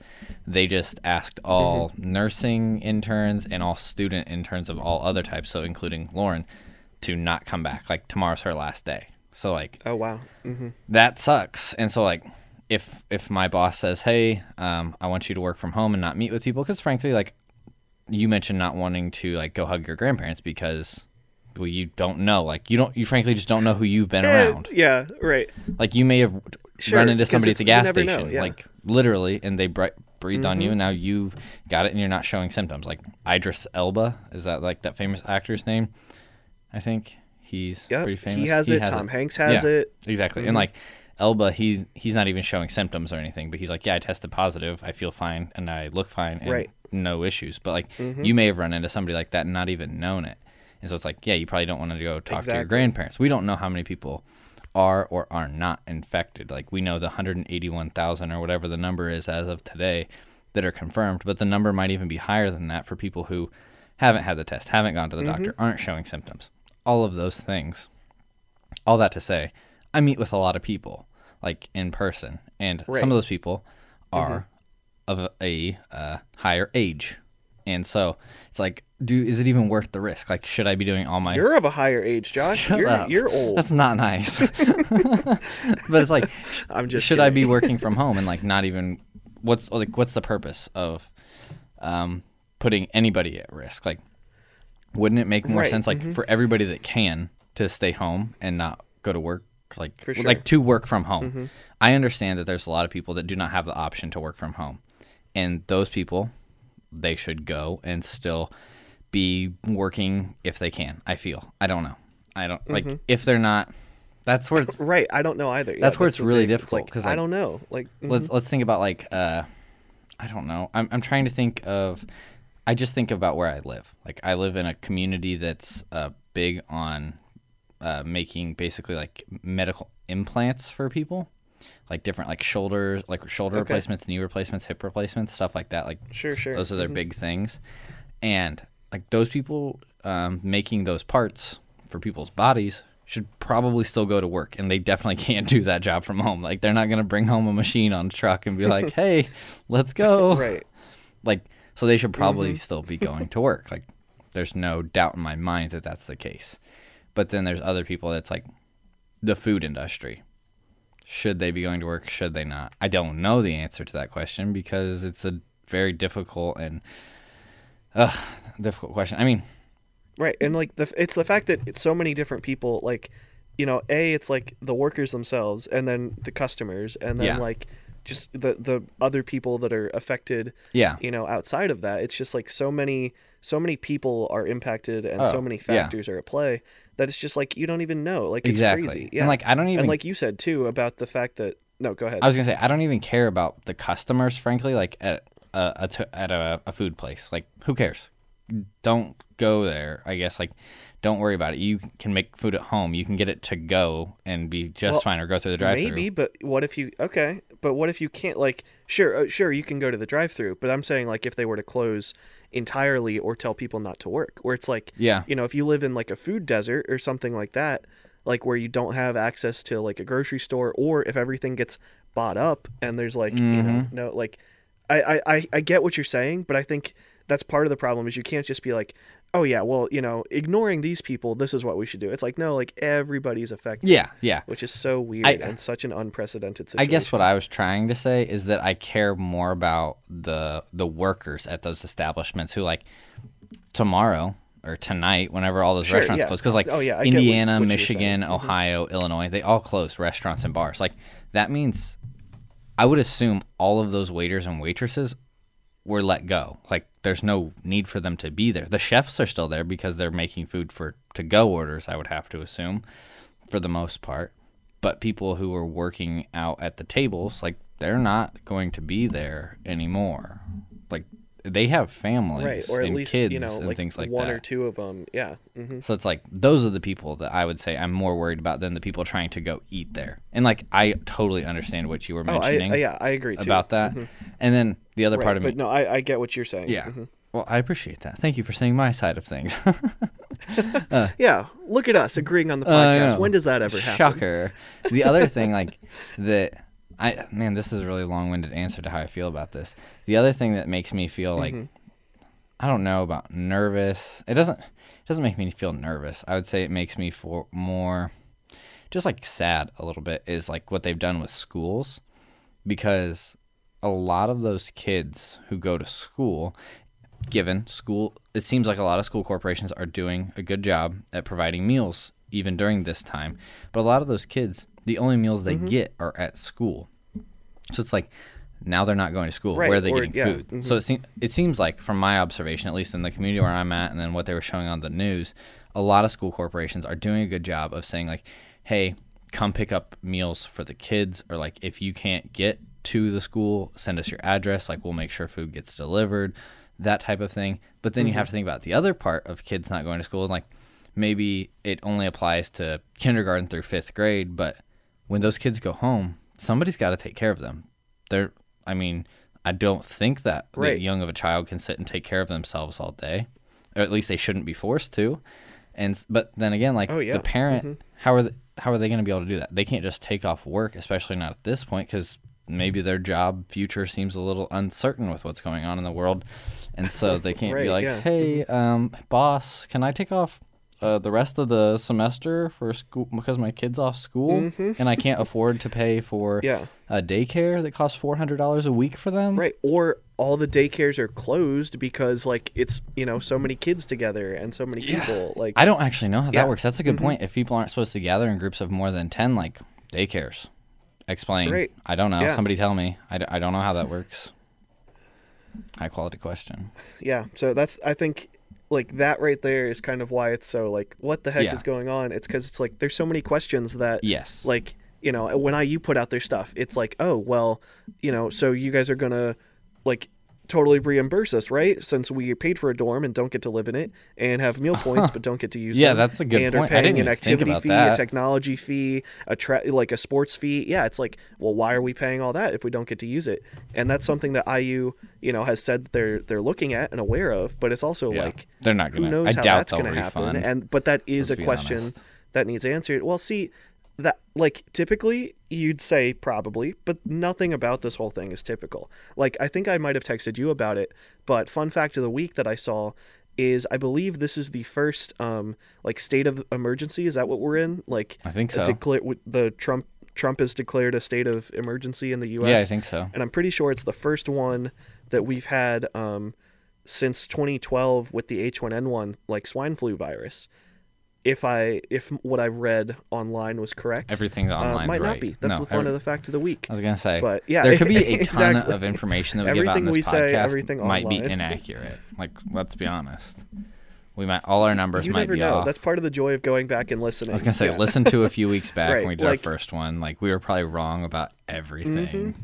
Speaker 2: they just asked all
Speaker 1: Mm-hmm.
Speaker 2: nursing interns and all student interns of all other types so including lauren to not come back like tomorrow's her last day so like
Speaker 1: oh wow. hmm
Speaker 2: that sucks. And so like if if my boss says, "Hey, um, I want you to work from home and not meet with people," because frankly, like you mentioned, not wanting to like go hug your grandparents because well, you don't know, like you don't, you frankly just don't know who you've been around.
Speaker 1: Yeah, right.
Speaker 2: Like you may have
Speaker 1: Sure,
Speaker 2: run into somebody at the gas
Speaker 1: never know,
Speaker 2: station,
Speaker 1: yeah.
Speaker 2: like literally, and they bre- breathed on you,
Speaker 1: Mm-hmm.
Speaker 2: and now you've got it, and you're not showing symptoms. Like Idris Elba, is that like that famous actor's name? I think he's
Speaker 1: Yep.
Speaker 2: pretty famous.
Speaker 1: He has it. Tom Hanks has
Speaker 2: Yeah.
Speaker 1: it.
Speaker 2: Exactly.
Speaker 1: Mhm.
Speaker 2: And like Elba, he's he's not even showing symptoms or anything, but he's like, yeah, I tested positive, I feel fine, and I look fine, and
Speaker 1: Right.
Speaker 2: no issues. But like,
Speaker 1: Mhm.
Speaker 2: you may have run into somebody like that and not even known it, and so it's like, yeah, you probably don't want to go talk to your grandparents. We don't know how many people are or are not infected. Like we know the 181,000 or whatever the number is as of today that are confirmed, but the number might even be higher than that for people who haven't had the test, haven't gone to the doctor, aren't showing symptoms. All of those things. All that to say, I meet with a lot of people, like in person, and
Speaker 1: Right.
Speaker 2: some of those people are of a uh, higher age, and so it's like, do is it even worth the risk? Like, should I be doing all my?
Speaker 1: You're of a higher age, Josh.
Speaker 2: Shut
Speaker 1: you're
Speaker 2: up.
Speaker 1: you're old.
Speaker 2: That's not nice. but it's like,
Speaker 1: I'm just.
Speaker 2: should I be working from home and like not even? What's like what's the purpose of um, putting anybody at risk? Like, wouldn't it make more
Speaker 1: Right,
Speaker 2: sense like
Speaker 1: mhm.
Speaker 2: for everybody that can to stay home and not go to work? Like,
Speaker 1: sure.
Speaker 2: like to work from home.
Speaker 1: Mhm.
Speaker 2: I understand that there's a lot of people that do not have the option to work from home, and those people, they should go and still be working if they can. I feel. I don't know. I don't like
Speaker 1: Mm-hmm.
Speaker 2: if they're not. That's where it's
Speaker 1: Right. I don't know either. Yeah,
Speaker 2: That's where it's really
Speaker 1: thing.
Speaker 2: difficult,
Speaker 1: like,
Speaker 2: 'cause,
Speaker 1: I don't know. Like.
Speaker 2: let's
Speaker 1: mhm.
Speaker 2: let's think about like uh I don't know. I'm I'm trying to think of I just think about where I live. Like I live in a community that's uh big on uh making basically like medical implants for people. Like different like shoulders, like shoulder
Speaker 1: Okay.
Speaker 2: replacements, knee replacements, hip replacements, stuff like that. Like
Speaker 1: Sure. Sure.
Speaker 2: those are their
Speaker 1: Mhm.
Speaker 2: big things. And like those people um, making those parts for people's bodies should probably still go to work and they definitely can't do that job from home. Like they're not going to bring home a machine on a truck and be like, "Hey, let's go."
Speaker 1: Right.
Speaker 2: Like so they should probably
Speaker 1: Mm-hmm.
Speaker 2: still be going to work. Like there's no doubt in my mind that that's the case. But then there's other people that's like the food industry. Should they be going to work? Should they not? I don't know the answer to that question because it's a very difficult and uh, difficult question. I mean,
Speaker 1: Right, and like the it's the fact that it's so many different people. Like, you know, a it's like the workers themselves, and then the customers, and then
Speaker 2: Yeah.
Speaker 1: like just the the other people that are affected.
Speaker 2: yeah,
Speaker 1: You know, outside of that, it's just like so many so many people are impacted, and
Speaker 2: Oh,
Speaker 1: so many
Speaker 2: yeah.
Speaker 1: factors are at play that it's just like you don't even know. Like it's
Speaker 2: exactly.
Speaker 1: crazy. Yeah,
Speaker 2: And like I don't even
Speaker 1: and like you said too about the fact that no, go ahead.
Speaker 2: I was gonna say I don't even care about the customers. Frankly, like at a, a t- at a, a food place, like who cares? Don't go there. I guess like don't worry about it. You can make food at home. You can get it to go and be just
Speaker 1: Well,
Speaker 2: fine, or go through the drive-through.
Speaker 1: Maybe, but what if you okay? But what if you can't? Like, sure, uh, sure, you can go to the drive-through, but I'm saying like if they were to close entirely or tell people not to work, where it's like,
Speaker 2: Yeah.
Speaker 1: you know, if you live in like a food desert or something like that, like where you don't have access to like a grocery store, or if everything gets bought up and there's like, you know,
Speaker 2: Mm-hmm.
Speaker 1: no, like, I, I, I get what you're saying, but I think that's part of the problem is you can't just be like, oh yeah, well, you know, ignoring these people, this is what we should do. It's like no, like everybody's affected
Speaker 2: Yeah, yeah.
Speaker 1: which is so weird
Speaker 2: I-
Speaker 1: and such an unprecedented
Speaker 2: I guess what I was trying to say is that I care more about the the workers at those establishments who like tomorrow or tonight, whenever all those
Speaker 1: Sure,
Speaker 2: restaurants
Speaker 1: yeah.
Speaker 2: close, because like
Speaker 1: Oh, yeah, what-
Speaker 2: Indiana,
Speaker 1: what you're
Speaker 2: Michigan.
Speaker 1: Mhm.
Speaker 2: Ohio, Illinois, they all close restaurants and bars. Like that means I would assume all of those waiters and waitresses were let go. Like there's no need for them to be there. The chefs are still there because they're making food for to go orders, I would have to assume, for the most part. But people who are working out at the tables, like they're not going to be there anymore. Like they have families
Speaker 1: right or at
Speaker 2: and
Speaker 1: least
Speaker 2: kids
Speaker 1: you know
Speaker 2: and
Speaker 1: like
Speaker 2: things like
Speaker 1: one
Speaker 2: that.
Speaker 1: or two of them yeah hmm
Speaker 2: So it's like those are the people that I would say I'm more worried about than the people trying to go eat there. And like I totally understand what you were
Speaker 1: oh I,
Speaker 2: mentioning
Speaker 1: yeah i agree too
Speaker 2: about that. And then the other
Speaker 1: right,
Speaker 2: part of
Speaker 1: but
Speaker 2: me,
Speaker 1: no I, I get what you're saying
Speaker 2: yeah.
Speaker 1: Mhm.
Speaker 2: Well, I appreciate that. Thank you for saying my side of things.
Speaker 1: yeah look at us agreeing on the podcast
Speaker 2: know.
Speaker 1: when does that ever happen
Speaker 2: Shocker. The other thing, like that, I man, this is a really long-winded answer to how I feel about this. The other thing that makes me feel like
Speaker 1: Mm-hmm.
Speaker 2: I don't know about nervous. It doesn't. It doesn't make me feel nervous. I would say it makes me for more, just like sad a little bit. Is like what they've done with schools, because a lot of those kids who go to school given school it seems like a lot of school corporations are doing a good job at providing meals even during this time but a lot of those kids the only meals
Speaker 1: Mm-hmm.
Speaker 2: they get are at school so it's like now they're not going to school.
Speaker 1: Right,
Speaker 2: where are they
Speaker 1: or-
Speaker 2: getting
Speaker 1: yeah,
Speaker 2: food?
Speaker 1: Mhm.
Speaker 2: so it, seem, it seems like from my observation at least in the community where i'm at and then what they were showing on the news a lot of school corporations are doing a good job of saying like hey come pick up meals for the kids or like if you can't get to the school send us your address. Like we'll make sure food gets delivered that type of thing. But then you have to think about the other part of kids not going to school. Like maybe it only applies to kindergarten through fifth grade but when those kids go home somebody's got to take care of them they're i mean i don't think that
Speaker 1: Right.
Speaker 2: young of a child can sit and take care of themselves all day or at least they shouldn't be forced to and but then again like
Speaker 1: Oh, yeah.
Speaker 2: the parent how are they, how are they going to be able to do that they can't just take off work especially not at this point because maybe their job future seems a little uncertain with what's going on in the world and so they can't be like
Speaker 1: yeah.
Speaker 2: hey um, boss can i take off uh, the rest of the semester for school because my kid's off school and i can't afford to pay for
Speaker 1: Mm-hmm. Yeah.
Speaker 2: a daycare that costs $400 a week for them
Speaker 1: Right. Or all the daycares are closed because like it's you know so many kids together and so many people like
Speaker 2: I don't actually know how
Speaker 1: Yeah.
Speaker 2: that works. That's a good point. If people aren't supposed to gather in groups of more than 10, like daycares, explain.
Speaker 1: Right.
Speaker 2: I don't know.
Speaker 1: Yeah.
Speaker 2: Somebody tell me. I, d- I don't know how that works. High quality question.
Speaker 1: yeah. So that's I think like that right there is kind of why it's so like what the heck
Speaker 2: Yeah.
Speaker 1: is going on? It's because it's like there's so many questions that
Speaker 2: Yes.
Speaker 1: like you know when IU put out their stuff, it's like oh well you know so you guys are gonna like totally reimburse us right since we paid for a dorm and don't get to live in it and have meal points but don't get to use
Speaker 2: Yeah,
Speaker 1: them Yeah,
Speaker 2: that's a good
Speaker 1: and
Speaker 2: point.
Speaker 1: are
Speaker 2: I
Speaker 1: paying
Speaker 2: didn't
Speaker 1: an activity
Speaker 2: about
Speaker 1: fee
Speaker 2: that.
Speaker 1: a technology fee a tra- like a sports fee yeah it's like well why are we paying all that if we don't get to use it and that's something that IU you know has said that they're they're looking at and aware of but it's also
Speaker 2: Yeah.
Speaker 1: like
Speaker 2: They're not
Speaker 1: who
Speaker 2: gonna-
Speaker 1: knows
Speaker 2: I
Speaker 1: how
Speaker 2: doubt
Speaker 1: that's going to happen and but that is a question
Speaker 2: honest.
Speaker 1: that needs answered well see that like typically you'd say probably but nothing about this whole thing is typical like i think i might have texted you about it but fun fact of the week that i saw is i believe this is the first um like state of emergency is that what we're in like
Speaker 2: I think so.
Speaker 1: decla- the trump trump has declared a state of emergency in the us
Speaker 2: Yeah, I think so.
Speaker 1: and I'm pretty sure it's the first one that we've had um, since 2012 with the H1N1 like swine flu virus. If I if what I read online was correct,
Speaker 2: Everything's
Speaker 1: uh,
Speaker 2: online.
Speaker 1: might
Speaker 2: right.
Speaker 1: not be. That's
Speaker 2: No,
Speaker 1: the fun
Speaker 2: every-
Speaker 1: of the fact of the week.
Speaker 2: I was gonna say,
Speaker 1: But, yeah,
Speaker 2: there could be a ton
Speaker 1: exactly.
Speaker 2: of information that we give out in
Speaker 1: Everything
Speaker 2: this
Speaker 1: we say,
Speaker 2: podcast
Speaker 1: everything
Speaker 2: might be inaccurate. Like, let's be honest. We might all our numbers
Speaker 1: You
Speaker 2: might
Speaker 1: never
Speaker 2: be
Speaker 1: know.
Speaker 2: off.
Speaker 1: That's part of the joy of going back and listening.
Speaker 2: I was gonna say,
Speaker 1: Yeah.
Speaker 2: listen to a few weeks back
Speaker 1: Right,
Speaker 2: when we did
Speaker 1: like-
Speaker 2: our first one. Like we were probably wrong about everything.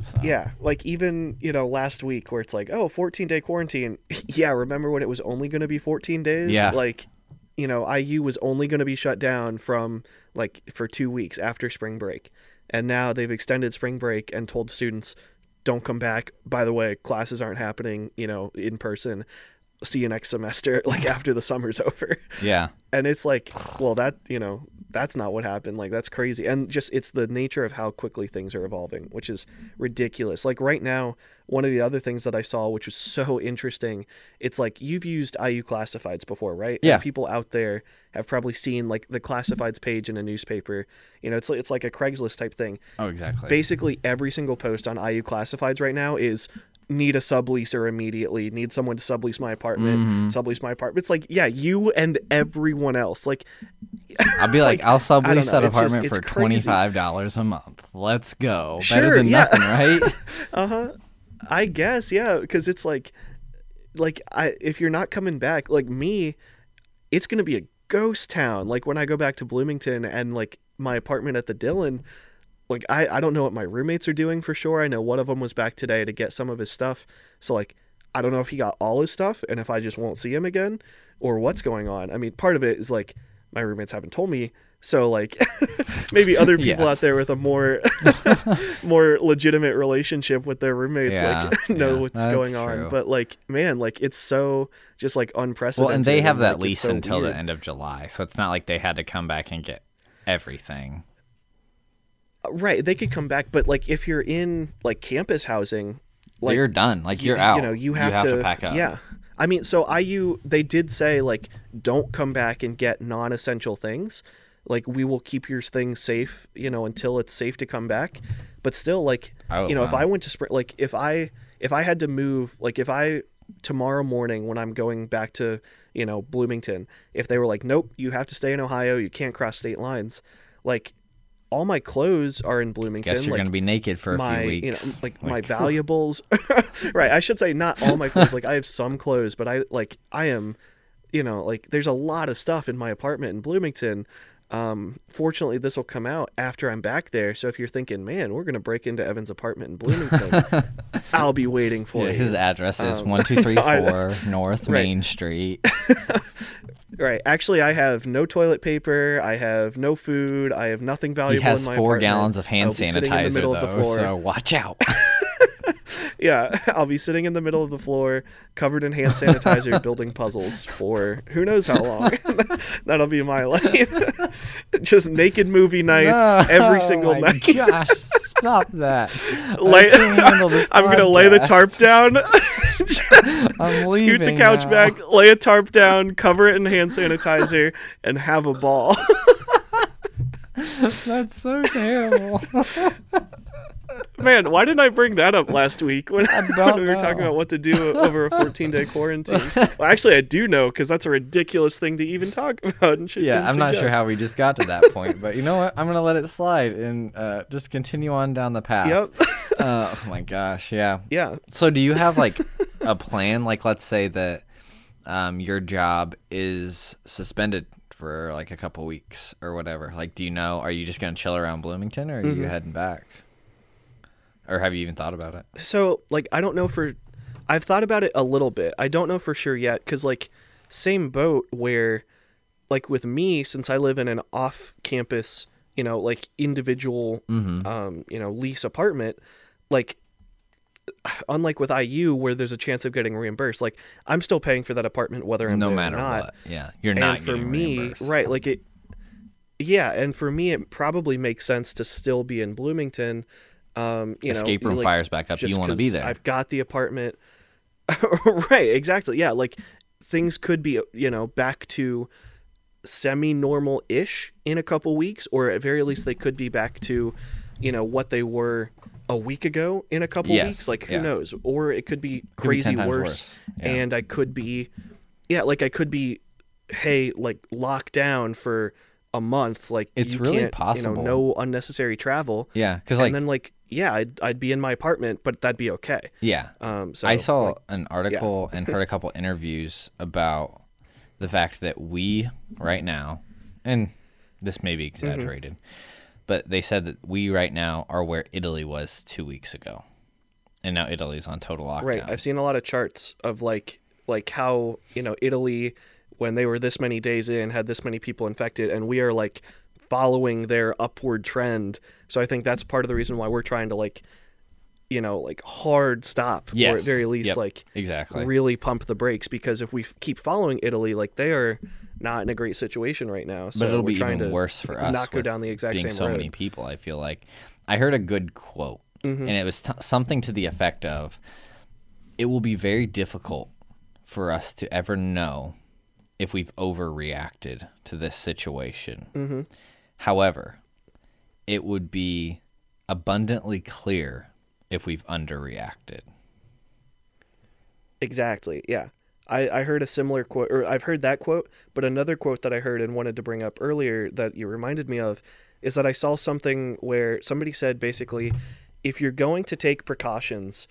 Speaker 2: So,
Speaker 1: Yeah, like even, you know, last week where it's like, oh, 14 day quarantine. yeah, remember when it was only going to be 14 days?
Speaker 2: Yeah.
Speaker 1: Like, you know, IU was only going to be shut down from like for two weeks after spring break. And now they've extended spring break and told students, don't come back. By the way, classes aren't happening, you know, in person. See you next semester, like after the summer's over.
Speaker 2: Yeah,
Speaker 1: and it's like well that you know that's not what happened. Like that's crazy. And just it's the nature of how quickly things are evolving which is ridiculous. Like right now one of the other things that i saw which was so interesting it's like you've used iu classifieds before right?
Speaker 2: Yeah.
Speaker 1: and people out there have probably seen like the classifieds page in a newspaper. You know it's like it's like a craigslist type thing.
Speaker 2: Oh, exactly.
Speaker 1: basically every single post on IU classifieds right now is need a subleaser immediately, need someone to sublease my apartment,
Speaker 2: Mm-hmm.
Speaker 1: sublease my apartment. It's like, yeah, you and everyone else. Like
Speaker 2: I'll be like,
Speaker 1: like,
Speaker 2: I'll sublease that
Speaker 1: it's just-
Speaker 2: apartment
Speaker 1: it's
Speaker 2: for twenty five dollars a month. Let's go.
Speaker 1: Sure,
Speaker 2: Better than
Speaker 1: yeah.
Speaker 2: nothing, right?
Speaker 1: uh-huh. I guess, yeah, because it's like, like I if you're not coming back, like me, it's gonna be a ghost town. Like when I go back to Bloomington and like my apartment at the Dillon, like I I don't know what my roommates are doing for sure. I know one of them was back today to get some of his stuff, so like I don't know if he got all his stuff and if I just won't see him again or what's going on. I mean, part of it is like my roommates haven't told me so like maybe other people
Speaker 2: Yes.
Speaker 1: out there with a more more legitimate relationship with their roommates
Speaker 2: Yeah,
Speaker 1: like know
Speaker 2: yeah,
Speaker 1: what's going on. But like man, like it's so just like unprecedented.
Speaker 2: Well, and they have that
Speaker 1: like,
Speaker 2: lease
Speaker 1: so
Speaker 2: until
Speaker 1: weird.
Speaker 2: the end of July, so it's not like they had to come back and get everything.
Speaker 1: Right, they could come back, but like if you're in like campus housing, like
Speaker 2: you're done. Like
Speaker 1: you-
Speaker 2: you're out.
Speaker 1: You know, you have,
Speaker 2: to, pack up.
Speaker 1: Yeah. I mean, so IU they did say like don't come back and get non-essential things. Like we will keep your things safe, you know, until it's safe to come back. But still like,
Speaker 2: Oh,
Speaker 1: you know, if. I went to spring like if I if I had to move, like if I tomorrow morning when I'm going back to, you know, Bloomington, if they were like, "Nope, you have to stay in Ohio, you can't cross state lines." Like all my clothes are in Bloomington.
Speaker 2: Guess you're
Speaker 1: like,
Speaker 2: gonna be naked for a
Speaker 1: my
Speaker 2: few
Speaker 1: you know
Speaker 2: weeks.
Speaker 1: like, my valuables right i should say not all my clothes like i have some clothes but i like i am you know like there's a lot of stuff in my apartment in bloomington um fortunately this will come out after i'm back there so if you're thinking man we're gonna break into evan's apartment in bloomington i'll be waiting for
Speaker 2: Yeah,
Speaker 1: you
Speaker 2: his address is
Speaker 1: Um,
Speaker 2: one two three four North
Speaker 1: Right.
Speaker 2: Main Street.
Speaker 1: right actually i have no toilet paper i have no food i have nothing valuable. He has
Speaker 2: four
Speaker 1: apartment.
Speaker 2: gallons of hand
Speaker 1: I'll be sitting in the
Speaker 2: sanitizer
Speaker 1: middle of the
Speaker 2: though, so watch out.
Speaker 1: Yeah, I'll be sitting in the middle of the floor, covered in hand sanitizer, building puzzles for who knows how long. That'll be my life. Just naked movie nights every single
Speaker 2: oh
Speaker 1: night.
Speaker 2: Gosh, stop that.
Speaker 1: Lay-
Speaker 2: I can't handle this
Speaker 1: I'm gonna lay the tarp down,
Speaker 2: I'm leaving.
Speaker 1: scoot the couch
Speaker 2: now.
Speaker 1: back, lay a tarp down, cover it in hand sanitizer, and have a ball.
Speaker 2: That's so terrible.
Speaker 1: Man, why didn't I bring that up last week when, when we were talking about what to do over a 14 day quarantine? well, actually, I do know because that's a ridiculous thing to even talk about. And should-
Speaker 2: yeah,
Speaker 1: and
Speaker 2: I'm not sure how we just got to that point, but you know what? I'm gonna let it slide and uh, just continue on down the path.
Speaker 1: Yep.
Speaker 2: Uh, oh my gosh, yeah.
Speaker 1: Yeah.
Speaker 2: So do you have like a plan? Like, let's say that um, your job is suspended for like a couple weeks or whatever. Like, do you know? Are you just gonna chill around Bloomington, or are
Speaker 1: Mm-hmm.
Speaker 2: you heading back? Or have you even thought about it?
Speaker 1: So, like, I don't know for. I've thought about it a little bit. I don't know for sure yet because, like, same boat where, like, with me, since I live in an off campus, you know, like, individual,
Speaker 2: Mm-hmm.
Speaker 1: um, you know, lease apartment, like, unlike with IU where there's a chance of getting reimbursed, like, I'm still paying for that apartment whether I'm
Speaker 2: No
Speaker 1: there or
Speaker 2: matter
Speaker 1: not.
Speaker 2: what, yeah, you're
Speaker 1: and
Speaker 2: not
Speaker 1: for me
Speaker 2: reimbursed.
Speaker 1: right like it yeah and for me it probably makes sense to still be in bloomington um you
Speaker 2: Escape
Speaker 1: know
Speaker 2: room
Speaker 1: like,
Speaker 2: fires back up. You want to be there.
Speaker 1: i've got the apartment right exactly yeah like things could be you know back to semi-normal ish in a couple weeks or at very least they could be back to you know what they were a week ago in a couple
Speaker 2: Yes,
Speaker 1: weeks like who
Speaker 2: yeah.
Speaker 1: knows or it could be
Speaker 2: Could be
Speaker 1: crazy worse,
Speaker 2: worse, yeah.
Speaker 1: and i could be yeah like i could be hey like locked down for a month like
Speaker 2: It's really possible.
Speaker 1: you know no unnecessary travel
Speaker 2: yeah, because
Speaker 1: and
Speaker 2: like
Speaker 1: then like yeah I'd, I'd be in my apartment but that'd be okay.
Speaker 2: Yeah,
Speaker 1: um so
Speaker 2: I saw
Speaker 1: like,
Speaker 2: an article and heard a couple interviews about the fact that we right now, and this may be
Speaker 1: Mm-hmm.
Speaker 2: exaggerated, but they said that we right now are where Italy was two weeks ago, and now Italy's on total lockdown.
Speaker 1: right. I've seen a lot of charts of like like how you know italy when they were this many days in had this many people infected and we are like following their upward trend so i think that's part of the reason why we're trying to like you know like hard stop or at very least
Speaker 2: Yep.
Speaker 1: like
Speaker 2: exactly.
Speaker 1: really pump the brakes because if we f- keep following italy like they are not in a great situation right now so
Speaker 2: but it'll
Speaker 1: we're
Speaker 2: be
Speaker 1: trying
Speaker 2: even
Speaker 1: to
Speaker 2: worse for us.
Speaker 1: not go down the exact
Speaker 2: being
Speaker 1: same
Speaker 2: so
Speaker 1: road.
Speaker 2: many people. I feel like I heard a good quote,
Speaker 1: Mm-hmm.
Speaker 2: and it was t- something to the effect of, "It will be very difficult for us to ever know if we've overreacted to this situation.
Speaker 1: Mm-hmm.
Speaker 2: However, it would be abundantly clear if we've underreacted."
Speaker 1: Exactly. Yeah. I, I heard a similar quote, or I've heard that quote, but another quote that I heard and wanted to bring up earlier that you reminded me of is that I saw something where somebody said basically, if you're going to take precautions,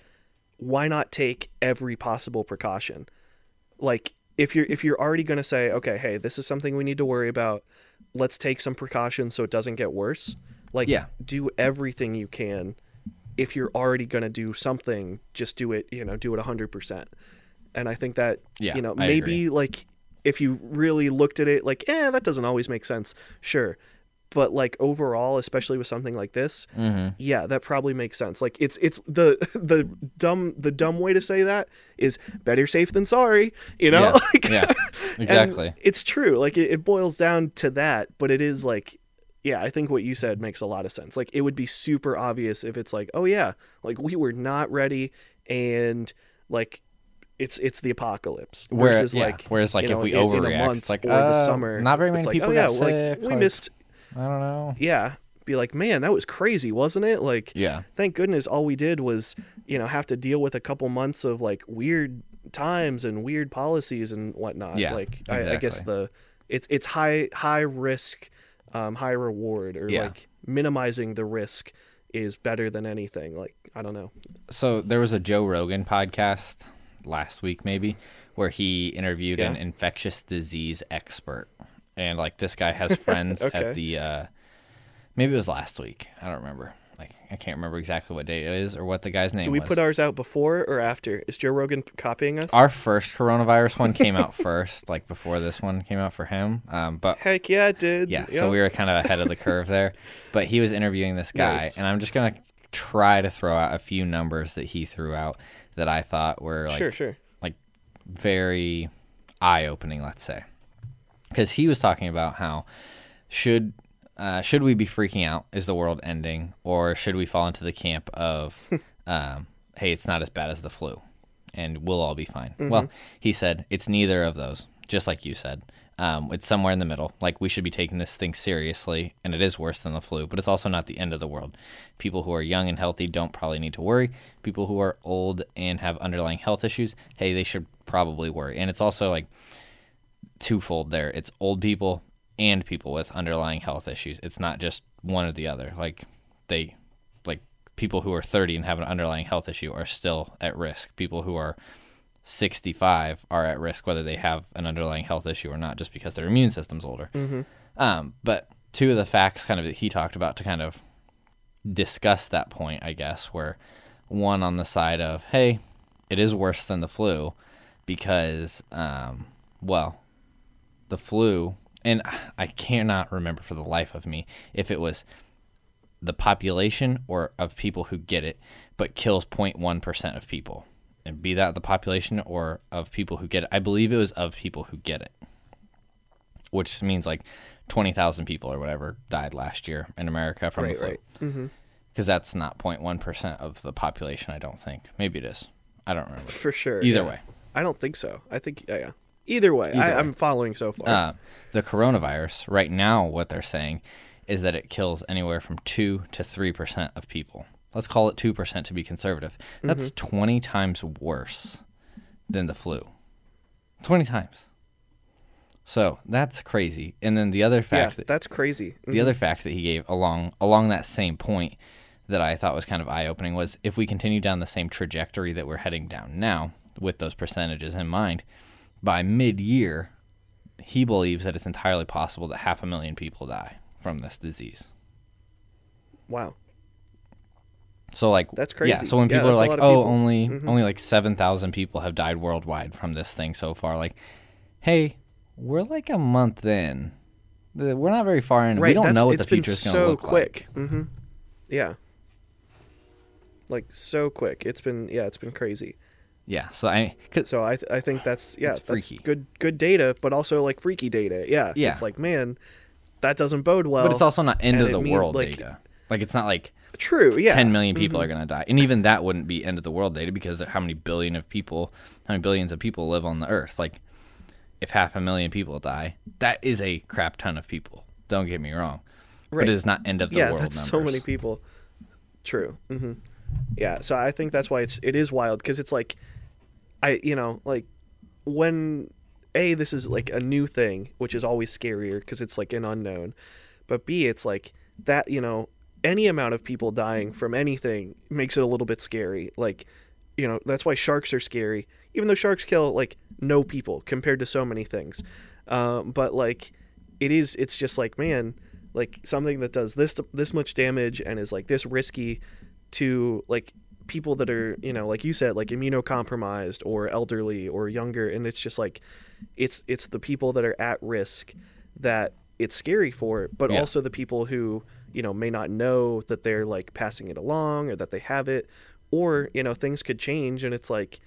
Speaker 1: why not take every possible precaution? Like if you're if you're already going to say, okay, hey, this is something we need to worry about. Let's take some precautions so it doesn't get worse. Like
Speaker 2: Yeah.
Speaker 1: do everything you can. If you're already going to do something, just do it, you know, do it 100%. And I think that
Speaker 2: Yeah,
Speaker 1: you know,
Speaker 2: I
Speaker 1: maybe like if you really looked at it like, eh, that doesn't always make sense. Sure. But like overall, especially with something like this,
Speaker 2: Mm-hmm.
Speaker 1: yeah, that probably makes sense. Like it's it's the the dumb the dumb way to say that is better safe than sorry. You know,
Speaker 2: Yeah,
Speaker 1: Like,
Speaker 2: yeah, exactly.
Speaker 1: it's true. Like it, it boils down to that, but it is like, yeah, I think what you said makes a lot of sense. Like it would be super obvious if it's like, oh yeah, like we were not ready, and like it's it's the apocalypse.
Speaker 2: Where-
Speaker 1: Versus
Speaker 2: yeah,
Speaker 1: like
Speaker 2: whereas, like,
Speaker 1: you know,
Speaker 2: if we
Speaker 1: in, in a
Speaker 2: overreact,
Speaker 1: month
Speaker 2: it's like,
Speaker 1: or
Speaker 2: uh,
Speaker 1: the summer,
Speaker 2: not very many
Speaker 1: like,
Speaker 2: people
Speaker 1: oh, yeah,
Speaker 2: got
Speaker 1: like,
Speaker 2: sick,
Speaker 1: we missed.
Speaker 2: I don't know.
Speaker 1: Yeah, be like, man, that was crazy, wasn't it? Like,
Speaker 2: Yeah,
Speaker 1: thank goodness all we did was you know have to deal with a couple months of like weird times and weird policies and whatnot
Speaker 2: Yeah,
Speaker 1: like I, I guess the it's it's high high risk um high reward or
Speaker 2: Yeah.
Speaker 1: like minimizing the risk is better than anything like i don't know
Speaker 2: so there was a Joe Rogan podcast last week, maybe, where he interviewed an infectious disease expert, and like this guy has friends
Speaker 1: Okay.
Speaker 2: at the. Uh, maybe it was last week. I don't remember. Like I can't remember exactly what day it is or what the guy's name is.
Speaker 1: do we
Speaker 2: was.
Speaker 1: put ours out before or after is joe rogan copying us
Speaker 2: Our first coronavirus one came out first, like before this one came out for him. Um, but
Speaker 1: heck yeah it did
Speaker 2: yeah, so we were kind of ahead of the curve there. But he was interviewing this guy,
Speaker 1: Nice.
Speaker 2: and I'm just gonna try to throw out a few numbers that he threw out that I thought were like
Speaker 1: sure sure
Speaker 2: like very eye opening, let's say. Because he was talking about how should uh, should we be freaking out? Is the world ending, or should we fall into the camp of, um, hey, it's not as bad as the flu, and we'll all be fine? Well, he said it's neither of those, just like you said. Um, it's somewhere in the middle. Like we should be taking this thing seriously, and it is worse than the flu, but it's also not the end of the world. People who are young and healthy don't probably need to worry. People who are old and have underlying health issues, hey, they should probably worry. And it's also like twofold there. It's old people and people with underlying health issues. It's not just one or the other. Like they like people who are 30 and have an underlying health issue are still at risk. People who are 65 are at risk whether they have an underlying health issue or not just because their immune system's older. Um, but two of the facts kind of that he talked about to kind of discuss that point, I guess, were one on the side of, hey, it is worse than the flu because, um, well, the flu, and I cannot remember for the life of me if it was the population or of people who get it, but kills 0.1% of people. And be that the population or of people who get it. I believe it was of people who get it, which means like 20,000 people or whatever died last year in America from
Speaker 1: right
Speaker 2: the flu
Speaker 1: right mm-hmm.
Speaker 2: because that's not 0.1% of the population i don't think maybe it is i don't remember
Speaker 1: for sure
Speaker 2: either
Speaker 1: yeah.
Speaker 2: way
Speaker 1: i don't think so i think yeah, yeah. Either way
Speaker 2: Either
Speaker 1: I,
Speaker 2: way.
Speaker 1: i'm following so far.
Speaker 2: Uh, the coronavirus right now what they're saying is that it kills anywhere from 2 to 3% of people. Let's call it 2% to be conservative. That's 20 times worse than the flu. 20 times. So that's crazy. And then the other
Speaker 1: yeah
Speaker 2: fact that
Speaker 1: that's crazy.
Speaker 2: The other fact that he gave along along that same point that I thought was kind of eye opening was if we continue down the same trajectory that we're heading down now, with those percentages in mind, by mid year, he believes that it's entirely possible that half a million people die from this disease.
Speaker 1: wow
Speaker 2: So like
Speaker 1: That's crazy. Yeah.
Speaker 2: So when
Speaker 1: Yeah,
Speaker 2: people are like, "Oh,
Speaker 1: people."
Speaker 2: only
Speaker 1: Mhm.
Speaker 2: only like seven thousand people have died worldwide from this thing so far," like, hey, we're like a month in. We're not very far in.
Speaker 1: right
Speaker 2: we don't know what the future
Speaker 1: is
Speaker 2: going to look
Speaker 1: quick mm-hmm. yeah like so quick it's been yeah it's been crazy
Speaker 2: Yeah. So I,
Speaker 1: so i th- i think that's yeah that's
Speaker 2: freaky.
Speaker 1: good good data but also like freaky data yeah
Speaker 2: Yeah.
Speaker 1: it's like man that doesn't bode well
Speaker 2: but it's also not end of the
Speaker 1: mean-
Speaker 2: world
Speaker 1: like-
Speaker 2: data. Like it's not like
Speaker 1: true yeah
Speaker 2: 10 million people
Speaker 1: Mhm.
Speaker 2: are going to die. And even that wouldn't be end of the world data because how many billion of people, how many billions of people live on the earth? Like if half a million people die, that is a crap ton of people. Don't get me wrong.
Speaker 1: Right.
Speaker 2: But it is not end of the
Speaker 1: yeah
Speaker 2: world
Speaker 1: that's
Speaker 2: numbers.
Speaker 1: so many people true hmm yeah so i think that's why it's it is wild because it's like i you know like when a this is like a new thing which is always scarier because it's like an unknown but b it's like that you know any amount of people dying from anything makes it a little bit scary like you know that's why sharks are scary even though sharks kill like no people compared to so many things. Um, but like it is it's just like man like something that does this this much damage and is like this risky to like people that are you know like you said like immunocompromised or elderly or younger and it's just like it's it's the people that are at risk that it's scary for but
Speaker 2: Yeah.
Speaker 1: also the people who you know may not know that they're like passing it along or that they have it or you know things could change and it's like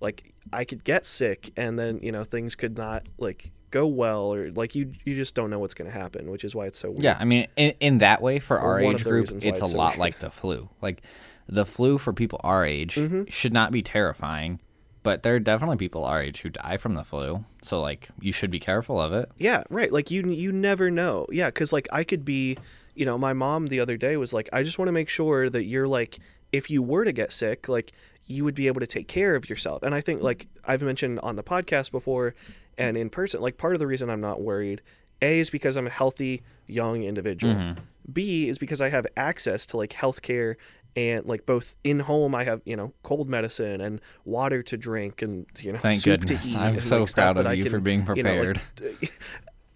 Speaker 1: like I could get sick and then you know things could not like go well or like you you just don't know what's going to happen which is why it's so weird.
Speaker 2: Yeah, I mean, in, in that way, for our age group,
Speaker 1: why
Speaker 2: it's a
Speaker 1: so
Speaker 2: lot
Speaker 1: weird.
Speaker 2: like the flu. Like, the flu for people our age
Speaker 1: Mm-hmm.
Speaker 2: should not be terrifying, but there are definitely people our age who die from the flu. So, like, you should be careful of it.
Speaker 1: Yeah, right. Like you you never know. Yeah, cuz like I could be, you know, my mom the other day was like I just want to make sure that you're like if you were to get sick, like you would be able to take care of yourself. And I think like I've mentioned on the podcast before and in person, like part of the reason I'm not worried A is because I'm a healthy young individual. B is because I have access to like healthcare and like both in home I have, you know, cold medicine and water to drink and you know
Speaker 2: Thank
Speaker 1: soup
Speaker 2: goodness.
Speaker 1: to eat.
Speaker 2: I'm
Speaker 1: and,
Speaker 2: so
Speaker 1: like,
Speaker 2: proud of you
Speaker 1: can,
Speaker 2: for being
Speaker 1: you know, like,
Speaker 2: prepared.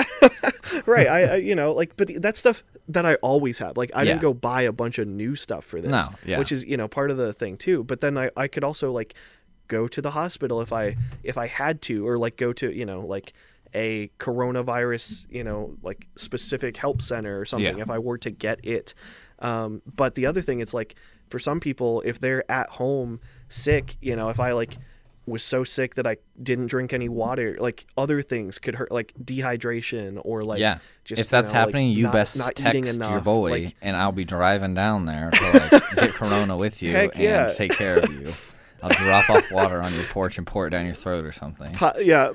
Speaker 1: right I, I you know like but that stuff that i always have like i
Speaker 2: Yeah.
Speaker 1: didn't go buy a bunch of new stuff for this
Speaker 2: No, yeah.
Speaker 1: which is you know part of the thing too but then i i could also like go to the hospital if i if i had to or like go to you know like a coronavirus you know like specific help center or something
Speaker 2: Yeah.
Speaker 1: if i were to get it um but the other thing is like for some people if they're at home sick you know if i like was so sick that I didn't drink any water. Like other things could hurt, like dehydration or like
Speaker 2: yeah.
Speaker 1: just
Speaker 2: if that's
Speaker 1: you know, like,
Speaker 2: happening, you
Speaker 1: not-
Speaker 2: best
Speaker 1: not
Speaker 2: text your boy,
Speaker 1: like-
Speaker 2: and I'll be driving down there to like, get Corona with you and
Speaker 1: yeah.
Speaker 2: take care of you. I'll drop off water on your porch and pour it down your throat or something.
Speaker 1: po- yeah,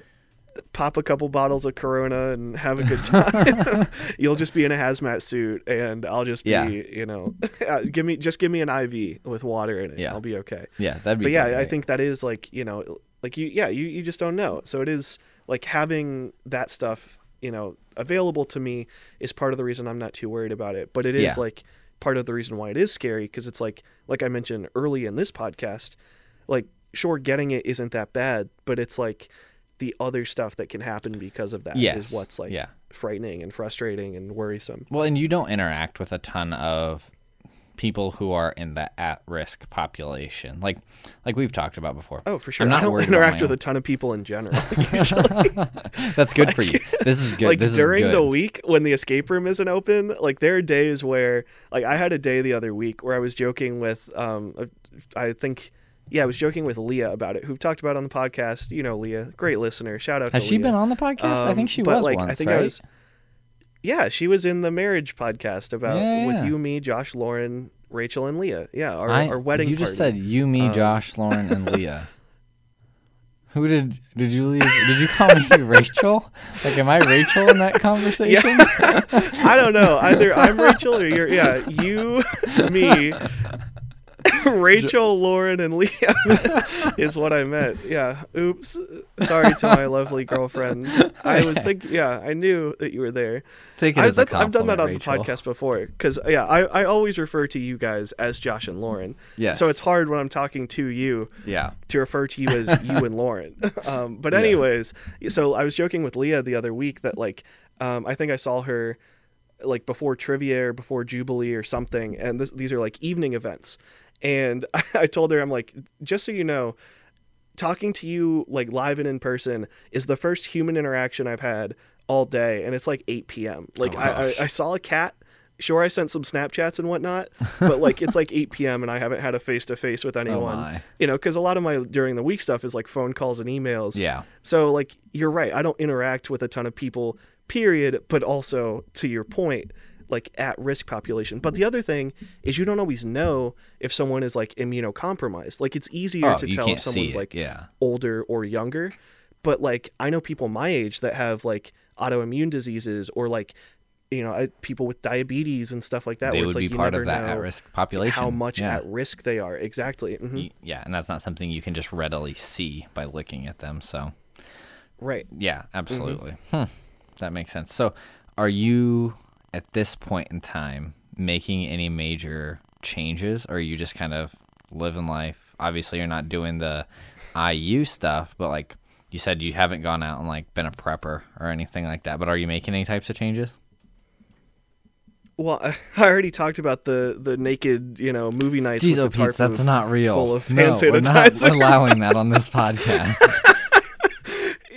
Speaker 1: pop a couple bottles of Corona and have a good time. You'll just be in a hazmat suit, and I'll just be,
Speaker 2: Yeah.
Speaker 1: you know, uh, give me just give me an IV with water in it.
Speaker 2: Yeah.
Speaker 1: I'll be okay.
Speaker 2: Yeah, that'd be.
Speaker 1: But yeah,
Speaker 2: great.
Speaker 1: I think that is like you know, like you, yeah, you you just don't know. So it is like having that stuff, you know, available to me is part of the reason I'm not too worried about it. But it is
Speaker 2: Yeah.
Speaker 1: like part of the reason why it is scary because it's like like I mentioned early in this podcast, like sure getting it isn't that bad, but it's like the other stuff that can happen because of that is
Speaker 2: Yes,
Speaker 1: what's like
Speaker 2: yeah.
Speaker 1: frightening and frustrating and worrisome.
Speaker 2: Well, and you don't interact with a ton of people who are in the at-risk population, like like we've talked about before.
Speaker 1: Oh, for sure.
Speaker 2: I'm not
Speaker 1: I don't interact with
Speaker 2: own.
Speaker 1: a ton of people in general.
Speaker 2: That's good for you. This is good.
Speaker 1: like
Speaker 2: this
Speaker 1: during
Speaker 2: is good.
Speaker 1: the week when the escape room isn't open like there are days where like i had a day the other week where i was joking with um i think yeah i was joking with leah about it who talked about it on the podcast you know leah great listener shout out to
Speaker 2: Has
Speaker 1: to
Speaker 2: she
Speaker 1: Leah.
Speaker 2: been on the podcast? I
Speaker 1: Um,
Speaker 2: think she
Speaker 1: but,
Speaker 2: was
Speaker 1: like,
Speaker 2: once,
Speaker 1: I think
Speaker 2: right?
Speaker 1: I was yeah she was in the marriage podcast about
Speaker 2: Yeah,
Speaker 1: with
Speaker 2: yeah.
Speaker 1: you me josh lauren rachel and leah yeah our,
Speaker 2: I-
Speaker 1: our wedding
Speaker 2: You just
Speaker 1: party.
Speaker 2: said you, me,
Speaker 1: Um,
Speaker 2: Josh, Lauren, and Leah. Who did did you leave? Did you call me Rachel? Like, am I Rachel in that conversation? Yeah.
Speaker 1: I don't know. Either I'm Rachel or you're yeah, you, me, Rachel, Lauren, and Leah is what I meant. Yeah. Oops. Sorry to my lovely girlfriend. I was thinking. Yeah, I knew that you were there.
Speaker 2: Take it
Speaker 1: I,
Speaker 2: as a
Speaker 1: that's, I've done that on
Speaker 2: compliment,
Speaker 1: the podcast before because yeah, I, I always refer to you guys as Josh and Lauren.
Speaker 2: Yes.
Speaker 1: So it's hard when I'm talking to you
Speaker 2: Yeah.
Speaker 1: to refer to you as you and Lauren. Um, but
Speaker 2: Yeah.
Speaker 1: anyways, so I was joking with Leah the other week that like um, I think I saw her like before trivia or before Jubilee or something, and this, these are like evening events. And I told her I'm like, just so you know, talking to you like live and in person is the first human interaction I've had all day, and it's like 8 p.m. Oh, like
Speaker 2: Oh,
Speaker 1: I, I. I saw a cat. Sure, I sent some Snapchats and whatnot, but like it's like 8 p.m. and I haven't had a face to face with oh, anyone
Speaker 2: Oh
Speaker 1: you know, because a lot of my during the week stuff is like phone calls and emails.
Speaker 2: Yeah.
Speaker 1: So like you're right, I don't interact with a ton of people, period. But also to your point, like at risk population. But the other thing is you don't always know if someone is like immunocompromised. Like it's easier
Speaker 2: Oh,
Speaker 1: to tell if someone's like
Speaker 2: yeah.
Speaker 1: older or younger. But like I know people my age that have like autoimmune diseases or like you know I, people with diabetes and stuff like that.
Speaker 2: They would
Speaker 1: it's like
Speaker 2: be part of that at-risk population.
Speaker 1: How much
Speaker 2: yeah.
Speaker 1: at risk they are exactly. Mhm.
Speaker 2: Yeah, and that's not something you can just readily see by looking at them. So,
Speaker 1: Right.
Speaker 2: yeah,
Speaker 1: Mm-hmm.
Speaker 2: absolutely. Hmm. That makes sense. So, are you at this point in time making any major changes, or are you just kind of living life obviously you're not doing the IU stuff, but like you said, you haven't gone out and like been a prepper or anything like that. But are you making any types of changes?
Speaker 1: Well, I already talked about the the naked, you know, movie nights.
Speaker 2: Jeez,
Speaker 1: with
Speaker 2: oh, Pete, that's not real.
Speaker 1: Full of
Speaker 2: no,
Speaker 1: hand
Speaker 2: we're not allowing that on this podcast.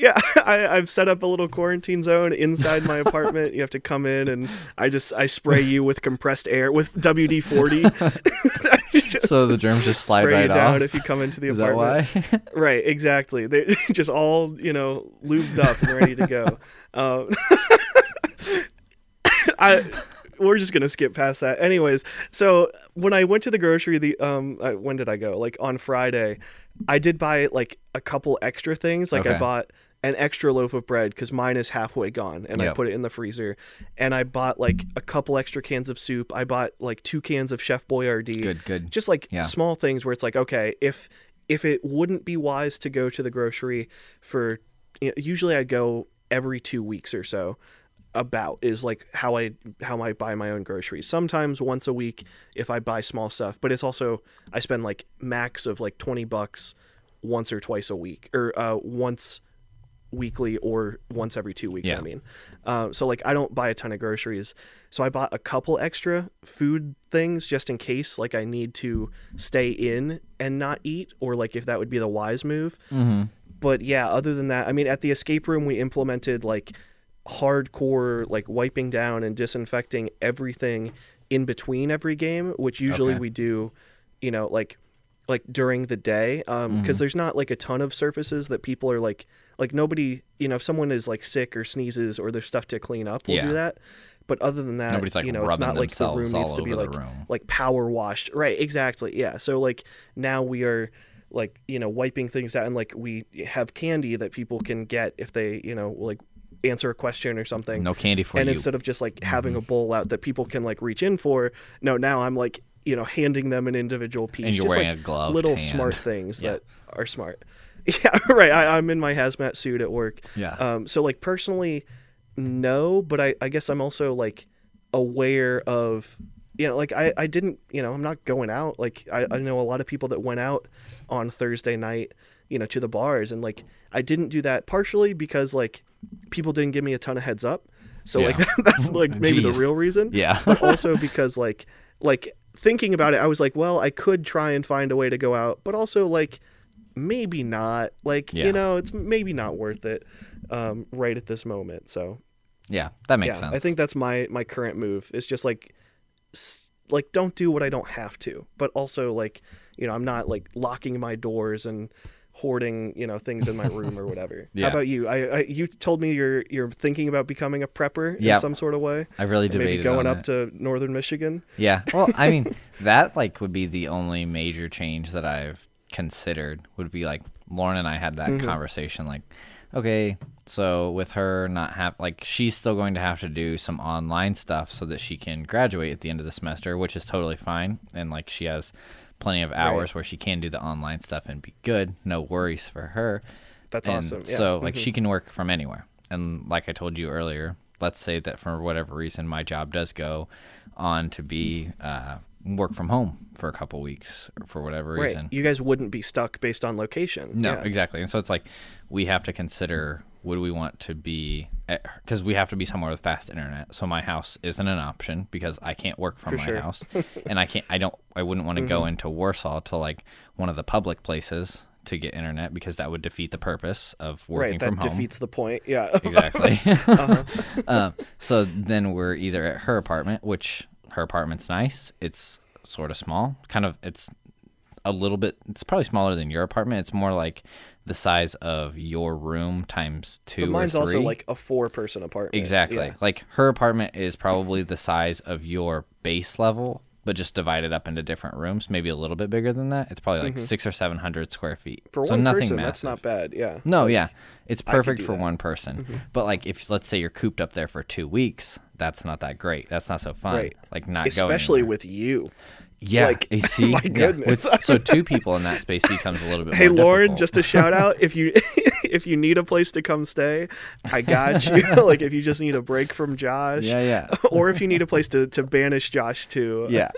Speaker 1: Yeah, I, I've set up a little quarantine zone inside my apartment. You have to come in, and I just I spray you with compressed air with WD forty.
Speaker 2: so the germs just slide
Speaker 1: spray
Speaker 2: right
Speaker 1: you down
Speaker 2: off.
Speaker 1: if you come into the
Speaker 2: Is that
Speaker 1: apartment.
Speaker 2: why?
Speaker 1: Right, exactly. They're just all you know lubed up and ready to go. Um, I we're just gonna skip past that. Anyways, so when I went to the grocery, the um, uh, when did I go? Like on Friday, I did buy like a couple extra things. Like I bought an extra loaf of bread because mine is halfway gone, and I put it in the freezer. And I bought like a couple extra cans of soup. I bought like two cans of Chef Boyardee
Speaker 2: good, good.
Speaker 1: just like
Speaker 2: Yeah.
Speaker 1: small things where it's like okay if if it wouldn't be wise to go to the grocery for you know, usually i go every two weeks or so about is like how i how i buy my own groceries sometimes once a week if i buy small stuff but it's also i spend like max of like 20 bucks once or twice a week or uh once weekly or once every two weeks.
Speaker 2: Yeah.
Speaker 1: I mean, uh, so like I don't buy a ton of groceries, so I bought a couple extra food things just in case like I need to stay in and not eat, or like if that would be the wise move.
Speaker 2: Mm-hmm.
Speaker 1: But yeah, other than that, I mean, at the escape room we implemented like hardcore like wiping down and disinfecting everything in between every game, which usually
Speaker 2: Okay.
Speaker 1: we do, you know, like like during the day um
Speaker 2: Mm-hmm.
Speaker 1: because there's not like a ton of surfaces that people are like like nobody you know if someone is like sick or sneezes or there's stuff to clean up we'll
Speaker 2: Yeah.
Speaker 1: do that but other than that
Speaker 2: Nobody's, like,
Speaker 1: you know it's not like the room needs to be like like power washed right exactly yeah so like now we are like you know wiping things out and like we have candy that people can get if they you know like answer a question or something
Speaker 2: No candy for
Speaker 1: and
Speaker 2: you. Mm-hmm.
Speaker 1: instead of just like having a bowl out that people can like reach in for no now i'm like you know handing them an individual piece
Speaker 2: And you're
Speaker 1: just,
Speaker 2: wearing
Speaker 1: like,
Speaker 2: a
Speaker 1: little
Speaker 2: hand.
Speaker 1: smart things
Speaker 2: Yeah.
Speaker 1: that are smart yeah right I, i'm in my hazmat suit at work.
Speaker 2: Yeah.
Speaker 1: um so like personally no but i i guess i'm also like aware of you know like i i didn't you know i'm not going out. Like i, I know a lot of people that went out on thursday night you know to the bars and like i didn't do that partially because like people didn't give me a ton of heads up. So like that's like maybe the real reason.
Speaker 2: Yeah.
Speaker 1: but also because like like thinking about it i was like well i could try and find a way to go out but also like maybe not like
Speaker 2: Yeah.
Speaker 1: you know it's maybe not worth it um, right at this moment so
Speaker 2: yeah. That makes
Speaker 1: yeah
Speaker 2: sense.
Speaker 1: i think that's my my current move it's just like like don't do what i don't have to but also like you know i'm not like locking my doors and hoarding you know things in my room or whatever
Speaker 2: Yeah.
Speaker 1: how about you I, I you told me you're you're thinking about becoming a prepper in
Speaker 2: Yep.
Speaker 1: some sort of way
Speaker 2: I really debated
Speaker 1: maybe going up
Speaker 2: it.
Speaker 1: to northern michigan
Speaker 2: Yeah. Well, I mean, that like would be the only major change that I've considered would be like Lauren and I had that
Speaker 1: Mm-hmm.
Speaker 2: conversation like okay, so with her not have like she's still going to have to do some online stuff so that she can graduate at the end of the semester, which is totally fine and like she has plenty of hours where she can do the online stuff and be good, no worries for her.
Speaker 1: That's
Speaker 2: And
Speaker 1: awesome. Yeah.
Speaker 2: So like
Speaker 1: Mhm.
Speaker 2: she can work from anywhere. And like I told you earlier, let's say that for whatever reason my job does go on to be uh, work from home for a couple weeks for whatever
Speaker 1: right.
Speaker 2: reason.
Speaker 1: You guys wouldn't be stuck based on location.
Speaker 2: No,
Speaker 1: Yeah.
Speaker 2: exactly. And so it's like we have to consider would we want to be because we have to be somewhere with fast internet. So my house isn't an option because I can't work from
Speaker 1: For
Speaker 2: my
Speaker 1: sure. Mm-hmm.
Speaker 2: house, and I can't. I don't. I wouldn't want to go into Warsaw to like one of the public places to get internet because that would defeat the purpose of working
Speaker 1: Right. That
Speaker 2: from home.
Speaker 1: defeats the point. Yeah.
Speaker 2: exactly.
Speaker 1: Uh-huh.
Speaker 2: um, so then we're either at her apartment, which her apartment's nice. It's sort of small, kind of. It's a little bit. It's probably smaller than your apartment. It's more like the size of your room times two
Speaker 1: but mine's also like a four-person apartment.
Speaker 2: exactly.
Speaker 1: Yeah.
Speaker 2: Like her apartment is probably the size of your base level. But just divided up into different rooms, maybe a little bit bigger than that. It's probably like six or seven hundred square feet.
Speaker 1: Mm-hmm. For
Speaker 2: so
Speaker 1: one
Speaker 2: nothing
Speaker 1: person,
Speaker 2: massive.
Speaker 1: that's not bad. Yeah.
Speaker 2: No, yeah, it's perfect for
Speaker 1: that. Mm-hmm.
Speaker 2: one person. But like, if let's say you're cooped up there for two weeks, that's not that great. That's not so fun.
Speaker 1: Right.
Speaker 2: Like not
Speaker 1: Especially with you.
Speaker 2: Yeah,
Speaker 1: Like,
Speaker 2: you see,
Speaker 1: my
Speaker 2: Yeah,
Speaker 1: goodness.
Speaker 2: with- so two people in that space becomes a little bit.
Speaker 1: Hey
Speaker 2: more
Speaker 1: Lauren,
Speaker 2: difficult.
Speaker 1: just a shout out if you if you need a place to come stay, I got you. like if you just need a break from Josh,
Speaker 2: yeah, yeah,
Speaker 1: or if you need a place to, to banish Josh to,
Speaker 2: yeah.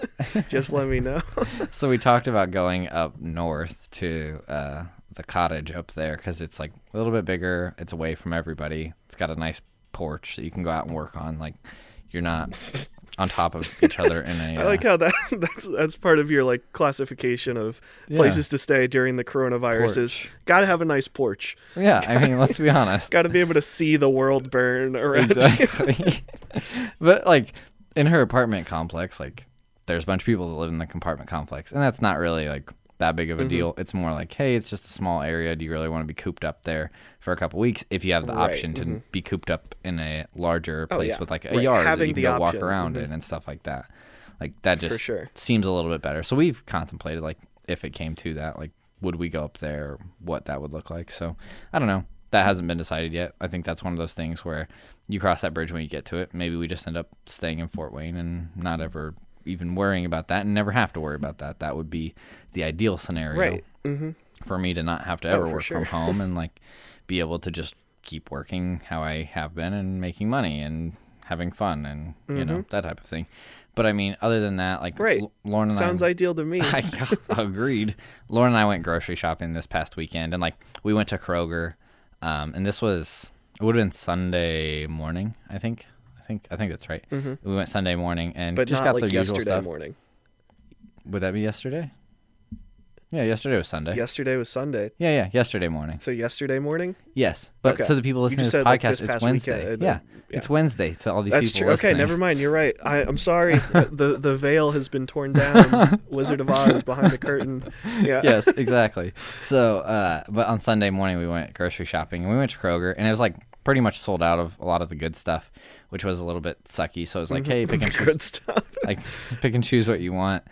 Speaker 1: just let me know.
Speaker 2: so we talked about going up north to uh, the cottage up there because it's like a little bit bigger. It's away from everybody. It's got a nice porch that you can go out and work on. Like you're not on top of each other in a.
Speaker 1: I
Speaker 2: uh,
Speaker 1: like how that that's that's part of your like classification of
Speaker 2: Yeah.
Speaker 1: places to stay during the coronavirus is got to have a nice porch.
Speaker 2: yeah, I mean, let's be honest.
Speaker 1: Got to be able to see the world burn around
Speaker 2: exactly. but like in her apartment complex, like there's a bunch of people that live in the compartment complex, and that's not really like that big of
Speaker 1: Mm-hmm.
Speaker 2: a deal. It's more like, hey, it's just a small area. Do you really want to be cooped up there for a couple weeks? If you have the
Speaker 1: Right,
Speaker 2: option to be cooped up in a larger
Speaker 1: Oh,
Speaker 2: place
Speaker 1: yeah.
Speaker 2: with like a
Speaker 1: Right,
Speaker 2: yard that you can go walk around
Speaker 1: mhm.
Speaker 2: in and stuff like that, like that just
Speaker 1: sure.
Speaker 2: seems a little bit better. So we've contemplated like if it came to that, like would we go up there, what that would look like. So I don't know. That hasn't been decided yet. I think that's one of those things where you cross that bridge when you get to it. Maybe we just end up staying in Fort Wayne and not ever even worrying about that and never have to worry about that. That would be the ideal scenario
Speaker 1: Right. Mm-hmm.
Speaker 2: for me to not have to
Speaker 1: Oh,
Speaker 2: ever
Speaker 1: for
Speaker 2: work
Speaker 1: sure.
Speaker 2: from home and like be able to just keep working how I have been and making money and having fun and you know that type of thing. But I mean, other than that, like
Speaker 1: Mm-hmm.
Speaker 2: L- Lauren and
Speaker 1: Sounds
Speaker 2: I,
Speaker 1: ideal to me.
Speaker 2: I agreed. Lauren and I went grocery shopping this past weekend, and like we went to Kroger, um, and this was it would have been Sunday morning, I think. I think I think that's right. We went Sunday morning and
Speaker 1: Mm-hmm. but
Speaker 2: just got
Speaker 1: like
Speaker 2: the usual stuff.
Speaker 1: morning.
Speaker 2: Would that be yesterday? Yeah, yesterday was Sunday.
Speaker 1: Yesterday was Sunday.
Speaker 2: Yeah, yeah, yesterday morning.
Speaker 1: So yesterday morning.
Speaker 2: Yes, but
Speaker 1: Okay.
Speaker 2: to the people listening to this
Speaker 1: said, like,
Speaker 2: podcast,
Speaker 1: this
Speaker 2: it's Wednesday.
Speaker 1: weekend,
Speaker 2: yeah.
Speaker 1: yeah.
Speaker 2: it's Wednesday to all these
Speaker 1: That's
Speaker 2: people
Speaker 1: true. Okay, never mind. You're right. I, I'm sorry. the The veil has been torn down. Wizard of Oz behind the curtain. Yeah.
Speaker 2: yes, exactly. So, uh, but on Sunday morning we went grocery shopping and we went to Kroger and it was like pretty much sold out of a lot of the good stuff, which was a little bit sucky. So it was like, hey, pick and choose,
Speaker 1: Good stuff.
Speaker 2: like pick and choose what you want.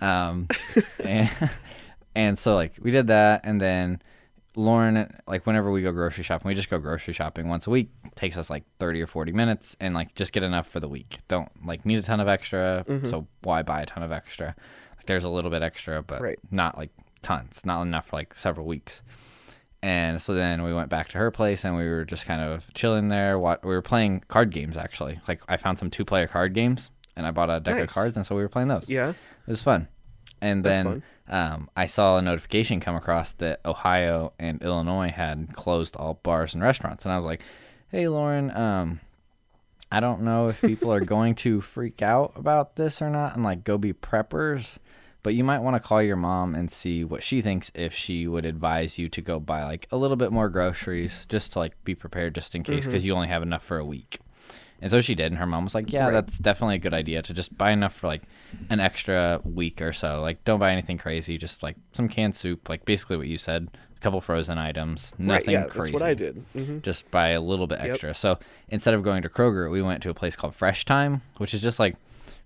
Speaker 2: Um, and and so like we did that and then Lauren, like whenever we go grocery shopping, we just go grocery shopping once a week. takes us like thirty or forty minutes, and like just get enough for the week. Don't like need a ton of extra,
Speaker 1: Mm-hmm.
Speaker 2: so why buy a ton of extra? Like there's a little bit extra, but
Speaker 1: Right.
Speaker 2: not like tons, not enough for like several weeks. And so then we went back to her place, and we were just kind of chilling there. What we were playing card games actually. Like I found some two-player card games, and I bought a deck of cards, and so we were playing those.
Speaker 1: Yeah.
Speaker 2: It was fun. And
Speaker 1: That's
Speaker 2: then um, I saw a notification come across that Ohio and Illinois had closed all bars and restaurants. And I was like, hey, Lauren, um, I don't know if people are going to freak out about this or not and like go be preppers. But you might want to call your mom and see what she thinks if she would advise you to go buy like a little bit more groceries just to like be prepared just in case because you only have enough for a week. And so she did, and her mom was like, "Yeah,
Speaker 1: Right.
Speaker 2: that's definitely a good idea to just buy enough for like an extra week or so. Like, don't buy anything crazy. Just like some canned soup, like basically what you said, a couple frozen items,
Speaker 1: Right.
Speaker 2: nothing
Speaker 1: Yeah.
Speaker 2: crazy.
Speaker 1: That's what I did. hmm
Speaker 2: Just buy a little bit
Speaker 1: Yep.
Speaker 2: extra. So instead of going to Kroger, we went to a place called Fresh Thyme, which is just like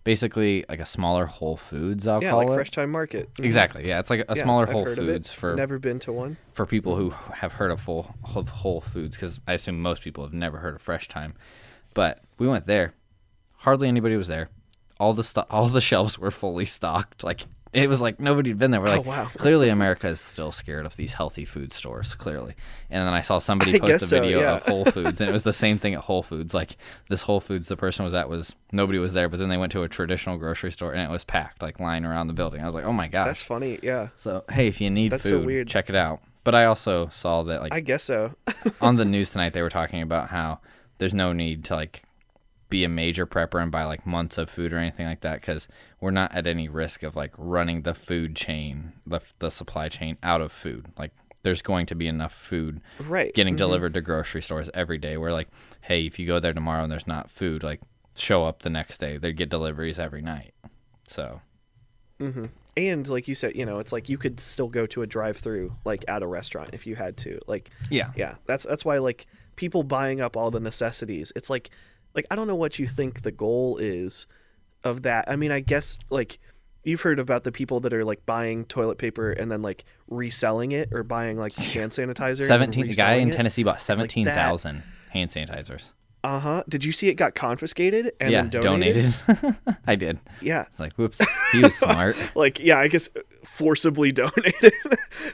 Speaker 2: basically like a smaller Whole Foods. I'll
Speaker 1: Yeah,
Speaker 2: call
Speaker 1: like
Speaker 2: it.
Speaker 1: Fresh Thyme Market. Mhm.
Speaker 2: Exactly. Yeah, it's like a
Speaker 1: Yeah,
Speaker 2: smaller
Speaker 1: I've
Speaker 2: Whole Foods for
Speaker 1: Never been to one.
Speaker 2: for people who have heard of full of Whole Foods because I assume most people have never heard of Fresh Thyme. But we went there. Hardly anybody was there. All the sto- all the shelves were fully stocked. Like it was like nobody had been there. We're
Speaker 1: Oh,
Speaker 2: like,
Speaker 1: wow.
Speaker 2: clearly America is still scared of these healthy food stores. Clearly, and then I saw somebody
Speaker 1: I
Speaker 2: post a
Speaker 1: guess so,
Speaker 2: video
Speaker 1: yeah.
Speaker 2: of Whole Foods, and it was the same thing at Whole Foods. Like this Whole Foods, the person was at was nobody was there, but then they went to a traditional grocery store and it was packed, like lying around the building. I was like, oh my god,
Speaker 1: That's funny. Yeah.
Speaker 2: So hey, if you need
Speaker 1: That's so
Speaker 2: food,
Speaker 1: weird.
Speaker 2: check it out. But I also saw that like
Speaker 1: I guess so.
Speaker 2: on the news tonight they were talking about how there's no need to like be a major prepper and buy like months of food or anything like that because we're not at any risk of like running the food chain, the the supply chain out of food. Like there's going to be enough food
Speaker 1: right.
Speaker 2: getting
Speaker 1: Mhm.
Speaker 2: delivered to grocery stores every day. Where like, hey, if you go there tomorrow and there's not food, like show up the next day. They get deliveries every night. So
Speaker 1: hmm And like you said, you know, it's like you could still go to a drive-through like at a restaurant if you had to. Like,
Speaker 2: yeah,
Speaker 1: yeah, that's that's why like people buying up all the necessities. It's like, like I don't know what you think the goal is of that. I mean, I guess like you've heard about the people that are like buying toilet paper and then like reselling it or buying like hand sanitizer.
Speaker 2: seventeen. The guy in
Speaker 1: it.
Speaker 2: Tennessee bought
Speaker 1: like
Speaker 2: seventeen thousand hand sanitizers.
Speaker 1: Uh huh. Did you see it got confiscated and
Speaker 2: yeah,
Speaker 1: then donated?
Speaker 2: donated. I did.
Speaker 1: Yeah.
Speaker 2: It's like, whoops, he was smart.
Speaker 1: Like yeah, I guess forcibly donated.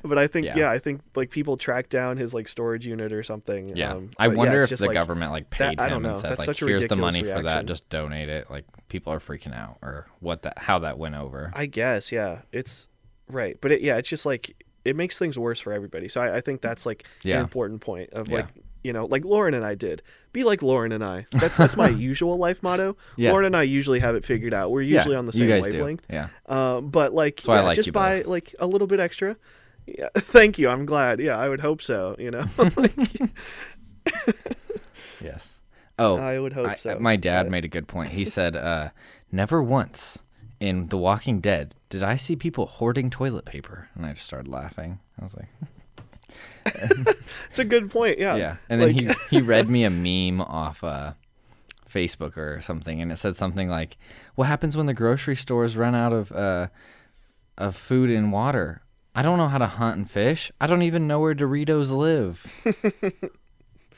Speaker 1: but I think
Speaker 2: Yeah.
Speaker 1: yeah. I think like people tracked down his like storage unit or something.
Speaker 2: Yeah,
Speaker 1: Um,
Speaker 2: I
Speaker 1: but, yeah,
Speaker 2: wonder if the
Speaker 1: like,
Speaker 2: government like paid
Speaker 1: that- I don't
Speaker 2: him and said
Speaker 1: That's
Speaker 2: like, here's the money for that, just donate it. Like people are freaking out or what that how that went over.
Speaker 1: I guess yeah. It's right, but it, yeah, it's just like it makes things worse for everybody. So I, I think that's like
Speaker 2: Yeah.
Speaker 1: an important point of like you know like Lauren and I did. Be like Lauren and I. That's that's my usual life motto.
Speaker 2: Yeah.
Speaker 1: Lauren and I usually have it figured out. We're usually
Speaker 2: yeah,
Speaker 1: on the same wavelength.
Speaker 2: Do. Yeah,
Speaker 1: Um, but like, yeah,
Speaker 2: like
Speaker 1: just buy
Speaker 2: both.
Speaker 1: like a little bit extra. Yeah, thank you. I'm glad. Yeah, I would hope so. You know,
Speaker 2: yes. Oh,
Speaker 1: I would hope
Speaker 2: I-
Speaker 1: so.
Speaker 2: my dad
Speaker 1: but-
Speaker 2: made a good point. He said, uh, "Never once in The Walking Dead did I see people hoarding toilet paper," and I just started laughing. I was like,
Speaker 1: It's a good point. Yeah.
Speaker 2: "Yeah." And then
Speaker 1: Like-
Speaker 2: he he read me a meme off uh, Facebook or something, and it said something like, "What happens when the grocery stores run out of uh, of food and water? I don't know how to hunt and fish. I don't even know where Doritos live."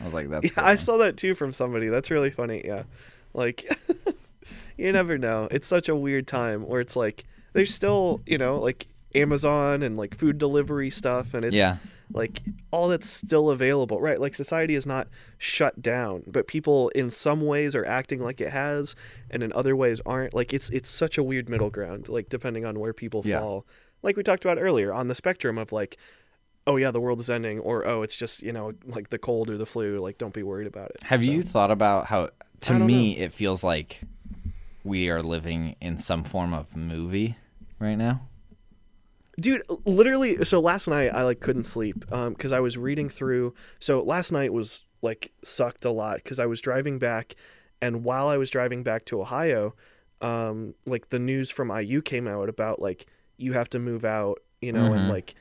Speaker 2: I was like, "That's
Speaker 1: Yeah, I saw that too from somebody. That's really funny. Yeah. Like you never know. It's such a weird time where it's like there's still, you know, like Amazon and like food delivery stuff and it's
Speaker 2: Yeah.
Speaker 1: Like all that's still available. Right? Like society is not shut down, but people in some ways are acting like it has and in other ways aren't. Like it's it's such a weird middle ground like depending on where people
Speaker 2: Yeah.
Speaker 1: fall. Like we talked about earlier on the spectrum of like oh yeah, the world is ending, or oh, it's just you know like the cold or the flu. Like don't be worried about it.
Speaker 2: Have you thought about how, to me, it feels like we are living in some form of movie right now?
Speaker 1: Dude literally so last night i like couldn't sleep um because i was reading through so last night was like sucked a lot because i was driving back and while i was driving back to ohio um like the news from iu came out about like you have to move out you know and
Speaker 2: Mhm.
Speaker 1: like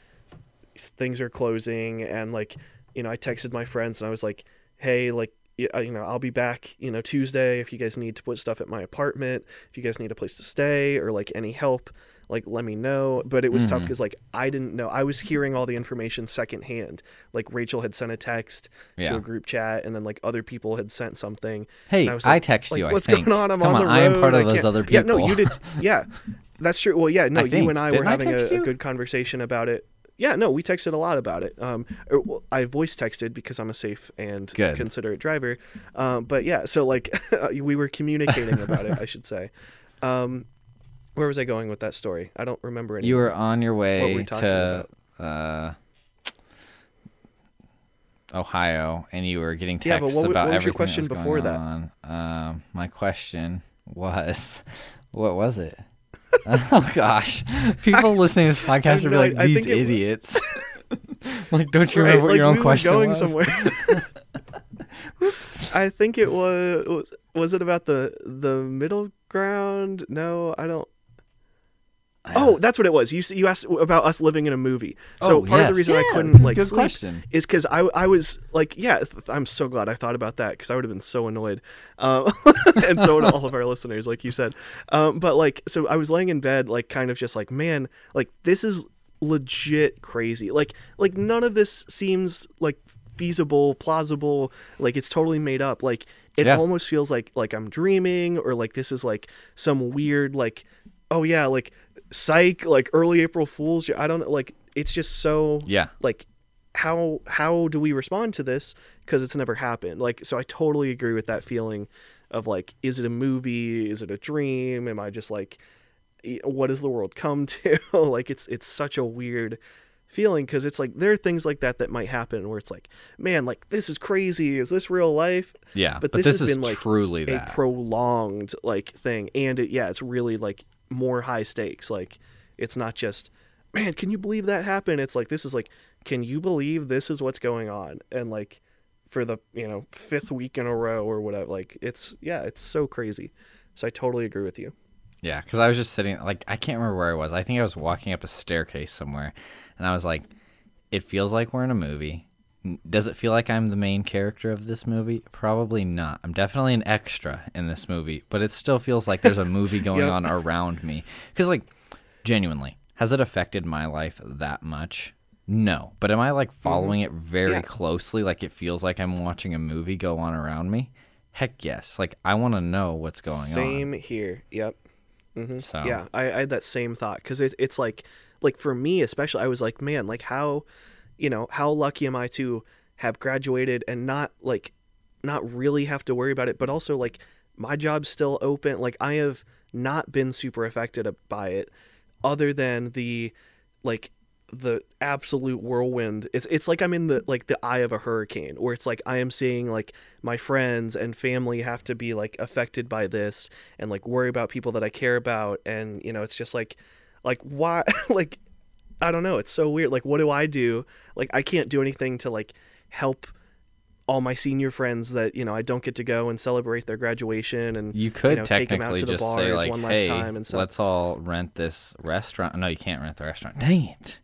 Speaker 1: things are closing and like you know i texted my friends and i was like hey like uh, you know i'll be back you know tuesday if you guys need to put stuff at my apartment if you guys need a place to stay or like any help like let me know but it was tough
Speaker 2: Mhm.
Speaker 1: because like i didn't know i was hearing all the information secondhand like rachel had sent a text to a group chat and then like other people had sent something
Speaker 2: Hey,
Speaker 1: I was
Speaker 2: I text
Speaker 1: like,
Speaker 2: you.
Speaker 1: what's
Speaker 2: I think.
Speaker 1: going on i'm
Speaker 2: Come
Speaker 1: on
Speaker 2: on,
Speaker 1: the
Speaker 2: I am part of those
Speaker 1: can't-"
Speaker 2: other
Speaker 1: yeah no you did yeah that's true well yeah no
Speaker 2: I
Speaker 1: you
Speaker 2: think.
Speaker 1: and i
Speaker 2: Didn't
Speaker 1: were having a,
Speaker 2: text
Speaker 1: a
Speaker 2: you?
Speaker 1: good conversation about it yeah no we texted a lot about it um or, well, i voice texted because i'm a safe and
Speaker 2: Good.
Speaker 1: considerate driver um but yeah so like we were communicating about it i should say um where was i going with that story i don't remember anymore
Speaker 2: You were on your way
Speaker 1: we
Speaker 2: to uh, Ohio, and you were getting
Speaker 1: Yeah, but
Speaker 2: texts
Speaker 1: what
Speaker 2: about
Speaker 1: what was your question
Speaker 2: that was
Speaker 1: before
Speaker 2: going
Speaker 1: that?
Speaker 2: on. Um, my question was, what was it? oh gosh, people listening to this podcast are
Speaker 1: no
Speaker 2: like these idiots. like, don't you
Speaker 1: Right,
Speaker 2: remember what
Speaker 1: like,
Speaker 2: your own
Speaker 1: we
Speaker 2: question
Speaker 1: going
Speaker 2: was?
Speaker 1: somewhere
Speaker 2: Whoops.
Speaker 1: I think it was was- was it about the the middle ground? No, I don't. Oh, that's what it was. You you asked about us living in a movie. So
Speaker 2: Oh,
Speaker 1: part of the
Speaker 2: yes.
Speaker 1: reason I couldn't like sleep
Speaker 2: question.
Speaker 1: is because I I was like yeah th- I'm so glad I thought about that because I would have been so annoyed, um, and so would all of our listeners like you said. Um, but like so I was laying in bed like kind of just like man like this is legit crazy like like none of this seems like feasible plausible like it's totally made up like it
Speaker 2: Yeah.
Speaker 1: almost feels like like I'm dreaming or like this is like some weird like oh yeah like psych like early April Fools I don't know like it's just so
Speaker 2: Yeah.
Speaker 1: like how how do we respond to this? Because it's never happened. Like so i totally agree with that feeling of like is it a movie? Is it a dream? Am i just like what does the world come to? Like it's it's such a weird feeling because it's like there are things like that that might happen where it's like man like this is crazy. Is this real life?
Speaker 2: Yeah.
Speaker 1: But
Speaker 2: But,
Speaker 1: this
Speaker 2: this,
Speaker 1: has been, like,
Speaker 2: truly
Speaker 1: a
Speaker 2: that.
Speaker 1: prolonged like thing. And it yeah it's really like more high stakes. Like it's not just man can you believe that happened? It's like this is like can you believe this is what's going on? And like for the you know fifth week in a row or whatever like it's yeah it's so crazy. So i totally agree with you.
Speaker 2: Yeah, because I was just sitting, like, I can't remember where I was. I think I was walking up a staircase somewhere, and I was like, it feels like we're in a movie. Does it feel like I'm the main character of this movie? Probably not. I'm definitely an extra in this movie, but it still feels like there's a movie going
Speaker 1: Yep.
Speaker 2: on around me. Because, like, genuinely, has it affected my life that much? No. But am I, like, following it very
Speaker 1: Yeah.
Speaker 2: closely? Like, it feels like I'm watching a movie go on around me? heck yes. Like I want to know what's going
Speaker 1: Same
Speaker 2: on.
Speaker 1: Same here. Yep. Mm-hmm.
Speaker 2: So
Speaker 1: Yeah, I, I had that same thought because it, it's like, like for me especially, I was like, man, like how, you know, how lucky am I to have graduated and not like, not really have to worry about it, but also like my job's still open. Like I have not been super affected by it, other than the, like the absolute whirlwind. It's it's like I'm in the like the eye of a hurricane, where it's like I am seeing like my friends and family have to be like affected by this and like worry about people that I care about, and you know it's just like like why like I don't know. It's so weird. Like what do I do? Like I can't do anything to like help all my senior friends that you know I don't get to go and celebrate their graduation and
Speaker 2: you could you
Speaker 1: know, take 'em out
Speaker 2: technically
Speaker 1: to the
Speaker 2: just say
Speaker 1: bars
Speaker 2: like,
Speaker 1: one last
Speaker 2: "Hey,
Speaker 1: time and stuff.
Speaker 2: let's all rent this restaurant." No, you can't rent the restaurant. Dang it!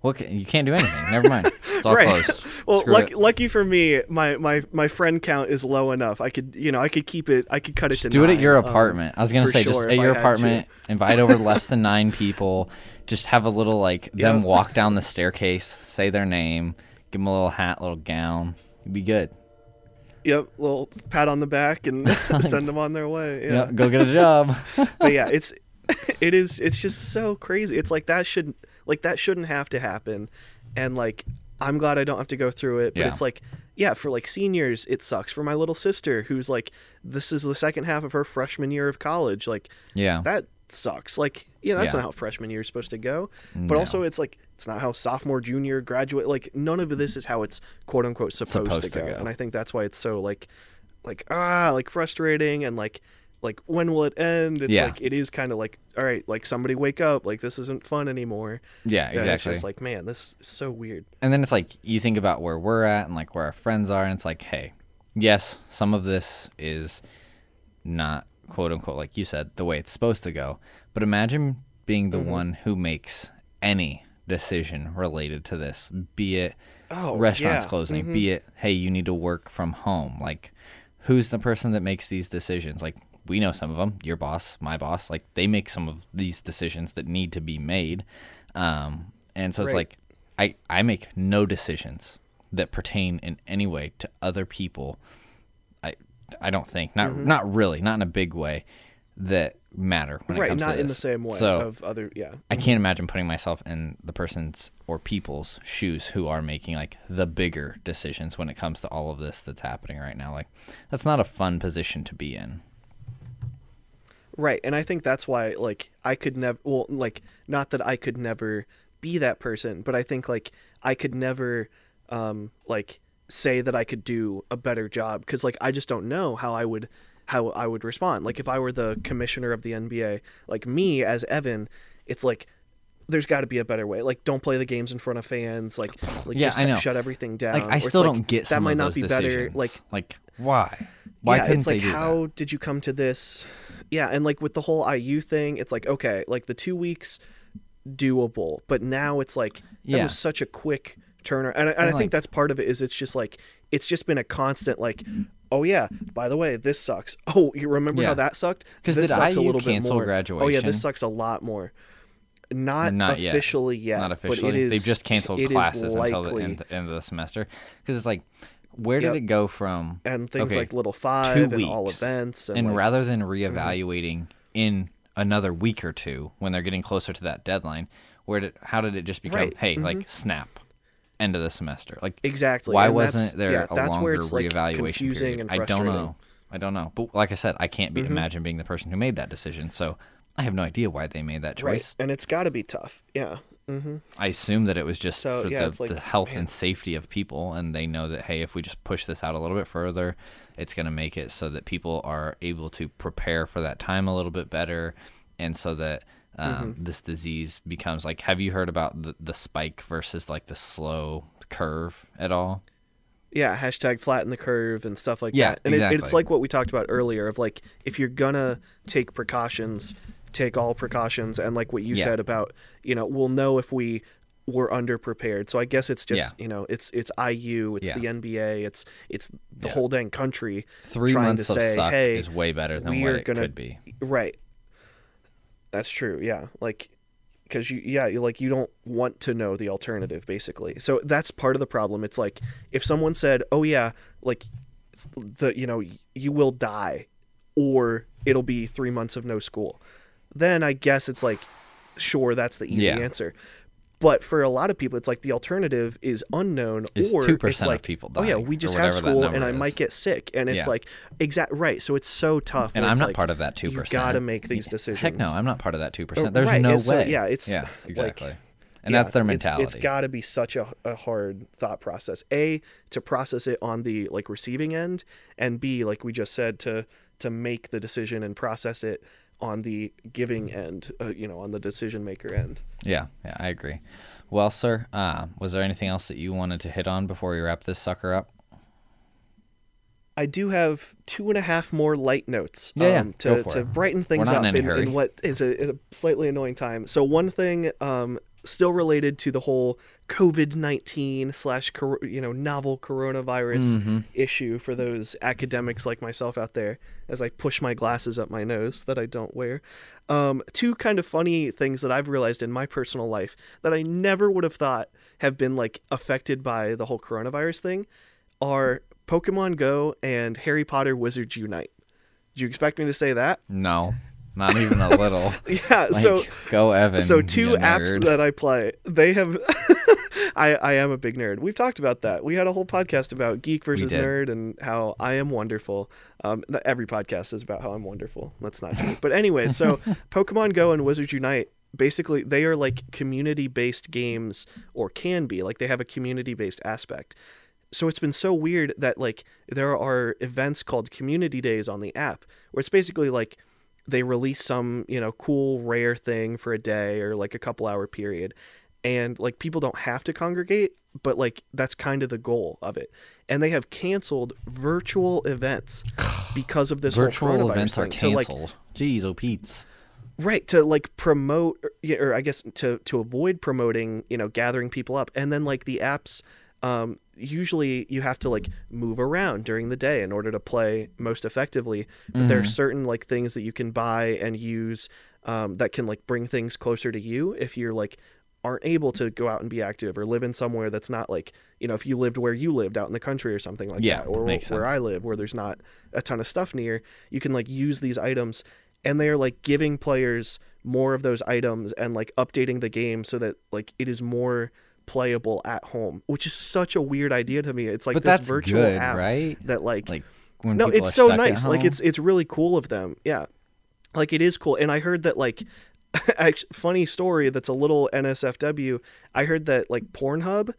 Speaker 2: What? Can, you can't do anything. Never mind. It's all
Speaker 1: Right.
Speaker 2: closed.
Speaker 1: Well,
Speaker 2: Screw
Speaker 1: lucky, for me, my, my my friend count is low enough. I could, you know, I could keep it. I could cut it
Speaker 2: Just do it at
Speaker 1: nine,
Speaker 2: your
Speaker 1: um,
Speaker 2: apartment. I was gonna say, just at your apartment, invite over less than nine people. Just have a little like them walk down the staircase, say their name, give them a little hat, little gown. You'd be good.
Speaker 1: Yep, little pat on the back and send them on their way. Yeah.
Speaker 2: Yeah, go get a job.
Speaker 1: but yeah, it's it is it's just so crazy. It's like that should like that shouldn't have to happen, and like I'm glad I don't have to go through it. But
Speaker 2: Yeah.
Speaker 1: it's like yeah, for like seniors, it sucks. For my little sister, who's like this is the second half of her freshman year of college, like
Speaker 2: yeah,
Speaker 1: that sucks. Like, yeah, that's
Speaker 2: Yeah.
Speaker 1: not how freshman year is supposed to go. But
Speaker 2: No.
Speaker 1: also, it's like it's not how sophomore, junior, graduate. Like, none of this is how it's quote unquote supposed,
Speaker 2: Supposed
Speaker 1: to,
Speaker 2: to
Speaker 1: go.
Speaker 2: go.
Speaker 1: And I think that's why it's so like, like ah, like frustrating and like, like when will it end? It's
Speaker 2: Yeah.
Speaker 1: like it is kind of like, all right, like somebody wake up, like this isn't fun anymore.
Speaker 2: yeah,
Speaker 1: And it's just like, man, this is so weird.
Speaker 2: and then it's like you think about where we're at and like where our friends are and it's like hey yes some of this is not quote unquote like you said the way it's supposed to go but imagine being
Speaker 1: Mm-hmm.
Speaker 2: the one who makes any decision related to this be it
Speaker 1: Oh,
Speaker 2: restaurants
Speaker 1: yeah.
Speaker 2: closing be it hey you need to work from home like who's the person that makes these decisions like we know some of them your boss my boss like they make some of these decisions that need to be made um, and so it's like I, I make no decisions that pertain in any way to other people I I don't think not not really not in a big way that matter when it
Speaker 1: Mm-hmm. right,
Speaker 2: comes
Speaker 1: not
Speaker 2: to
Speaker 1: in the same way
Speaker 2: so
Speaker 1: of other. Yeah,
Speaker 2: I can't imagine putting myself in the person's or people's shoes who are making like the bigger decisions when it comes to all of this that's happening right now. Like that's not a fun position to be in.
Speaker 1: Right, and I think that's why like I could never well like not that I could never be that person, but I think like I could never um like say that I could do a better job cuz like I just don't know how I would how I would respond. Like if I were the commissioner of the NBA, like me as Evan, it's like there's got to be a better way. Like don't play the games in front of fans, like like
Speaker 2: Yeah,
Speaker 1: just
Speaker 2: I know.
Speaker 1: shut everything down.
Speaker 2: Like I still
Speaker 1: like,
Speaker 2: don't get
Speaker 1: that might
Speaker 2: of
Speaker 1: not be better like
Speaker 2: like why? Why
Speaker 1: yeah, it's like how
Speaker 2: that?
Speaker 1: did you come to this? Yeah, and like with the whole IU thing, it's like okay, like the two weeks doable, but now it's like that
Speaker 2: Yeah.
Speaker 1: was such a quick turner, and, I- and I
Speaker 2: And,
Speaker 1: think
Speaker 2: like-
Speaker 1: that's part of it. Is it's just like it's just been a constant like. Oh yeah. By the way, this sucks. Oh, you remember
Speaker 2: Yeah.
Speaker 1: how that sucked?
Speaker 2: 'Cause
Speaker 1: this
Speaker 2: did
Speaker 1: sucks a
Speaker 2: IU
Speaker 1: little bit
Speaker 2: cancel
Speaker 1: more. Oh yeah, this sucks a lot more. Not,
Speaker 2: Not
Speaker 1: officially yet.
Speaker 2: Not officially.
Speaker 1: but it is,
Speaker 2: They've just canceled classes until the end, end of the semester because it's like where did it go from
Speaker 1: and things
Speaker 2: okay,
Speaker 1: like Little Five and all events and,
Speaker 2: and
Speaker 1: like,
Speaker 2: rather than
Speaker 1: Mm-hmm.
Speaker 2: reevaluating in another week or two when they're getting closer to that deadline where did how did it just become
Speaker 1: Right,
Speaker 2: hey like snap end of the semester like
Speaker 1: Exactly.
Speaker 2: why
Speaker 1: and
Speaker 2: wasn't there
Speaker 1: yeah,
Speaker 2: a
Speaker 1: that's
Speaker 2: longer
Speaker 1: where it's, like,
Speaker 2: reevaluation
Speaker 1: confusing
Speaker 2: period
Speaker 1: and
Speaker 2: i don't.
Speaker 1: Mm-hmm.
Speaker 2: know i don't know but like i said i can't be imagine being the person who made that decision so i have no idea why they made that
Speaker 1: Right,
Speaker 2: choice
Speaker 1: and it's got to be tough. Yeah. Hmm
Speaker 2: I assume that it was just
Speaker 1: So,
Speaker 2: for
Speaker 1: yeah,
Speaker 2: the,
Speaker 1: like,
Speaker 2: the health
Speaker 1: man.
Speaker 2: and safety of people, and they know that hey, if we just push this out a little bit further, it's going to make it so that people are able to prepare for that time a little bit better, and so that um,
Speaker 1: Mm-hmm.
Speaker 2: this disease becomes like. Have you heard about the the spike versus like the slow curve at all?
Speaker 1: Yeah. Hashtag flatten the curve and stuff like
Speaker 2: Yeah,
Speaker 1: that. And it, it's like what we talked about earlier of like if you're gonna take precautions, take all precautions, and like what you
Speaker 2: Yeah.
Speaker 1: said about you know we'll know if we were underprepared. So I guess it's just
Speaker 2: Yeah.
Speaker 1: you know it's it's IU, it's
Speaker 2: Yeah.
Speaker 1: the NBA, it's it's the whole dang country
Speaker 2: Three
Speaker 1: trying
Speaker 2: months
Speaker 1: to
Speaker 2: of
Speaker 1: say,
Speaker 2: suck
Speaker 1: hey,
Speaker 2: is way better than what it
Speaker 1: gonna
Speaker 2: could be.
Speaker 1: Right. That's true. Yeah. Like cuz you yeah, you like you don't want to know the alternative basically. So that's part of the problem. It's like if someone said, "Oh yeah, like the you know you will die or it'll be 3 months of no school then i guess it's like sure that's the easy
Speaker 2: Yeah.
Speaker 1: answer but for a lot of people it's like the alternative is unknown
Speaker 2: Is
Speaker 1: or
Speaker 2: 2%
Speaker 1: it's
Speaker 2: of
Speaker 1: like
Speaker 2: people
Speaker 1: oh yeah we just have school and i
Speaker 2: is.
Speaker 1: might get sick and it's
Speaker 2: Yeah.
Speaker 1: like exact right so it's so tough
Speaker 2: And I'm not
Speaker 1: like,
Speaker 2: part of that 2%.
Speaker 1: You've gotta make these decisions
Speaker 2: Heck no, I'm not part of that 2%.
Speaker 1: Uh,
Speaker 2: There's
Speaker 1: right,
Speaker 2: no
Speaker 1: and so,
Speaker 2: way.
Speaker 1: yeah, it's,
Speaker 2: Yeah,
Speaker 1: like,
Speaker 2: exactly. and
Speaker 1: Yeah,
Speaker 2: that's their
Speaker 1: it's-
Speaker 2: mentality.
Speaker 1: it's got to be such a, a hard thought process. A to process it on the like receiving end, and B like we just said to to make the decision and process it on the giving end. Uh, you know, on the decision maker end.
Speaker 2: Yeah, yeah, I agree. Well, sir, uh, was there anything else that you wanted to hit on before we wrap this sucker up?
Speaker 1: I do have two and a half more light notes
Speaker 2: Yeah, yeah,
Speaker 1: um, to, to
Speaker 2: it.
Speaker 1: brighten things up
Speaker 2: in
Speaker 1: in, in what is a, a slightly annoying time. So one thing, um, still related to the whole COVID nineteen slash you know novel coronavirus
Speaker 2: Mm-hmm.
Speaker 1: issue for those academics like myself out there, as I push my glasses up my nose that I don't wear. Um, two kind of funny things that I've realized in my personal life that I never would have thought have been like affected by the whole coronavirus thing are Pokemon Go and Harry Potter Wizards Unite. Did you expect me to say that?
Speaker 2: No, not even a little.
Speaker 1: Yeah,
Speaker 2: Like,
Speaker 1: so
Speaker 2: go Evan.
Speaker 1: so two apps
Speaker 2: nerd.
Speaker 1: that I play, they have I I am a big nerd. We've talked about that. We had a whole podcast about geek versus nerd and how I am wonderful. Um every podcast is about how I'm wonderful. Let's not. But anyway, so Pokemon Go and Wizards Unite basically they are like community-based games or can be. Like they have a community-based aspect so it's been so weird that like there are events called community days on the app where it's basically like they release some you know cool rare thing for a day or like a couple hour period and like people don't have to congregate but like that's kind of the goal of it and they have canceled virtual events because of this
Speaker 2: virtual events are
Speaker 1: thing. Like,
Speaker 2: canceled. Jeez, oh Pete's.
Speaker 1: right to like promote or, or i guess to to avoid promoting you know gathering people up and then like the apps um usually you have to like move around during the day in order to play most effectively but there are certain like things that you can buy and use um, that can like bring things closer to you if you're like aren't able to go out and be active or live in somewhere that's not like you know if you lived where you lived out in the country or something like
Speaker 2: Yeah,
Speaker 1: that or where
Speaker 2: sense.
Speaker 1: I live where there's not a ton of stuff near you can like use these items and they're like giving players more of those items and like updating the game so that like it is more playable at home which is such a weird idea to me. It's like
Speaker 2: But
Speaker 1: this
Speaker 2: that's
Speaker 1: virtual
Speaker 2: good,
Speaker 1: app
Speaker 2: right?
Speaker 1: that like
Speaker 2: Like
Speaker 1: no it's so nice. Like it's it's really cool of them. Yeah. Like it is cool. And i heard that like funny story that's a little nsfw i heard that like pornhub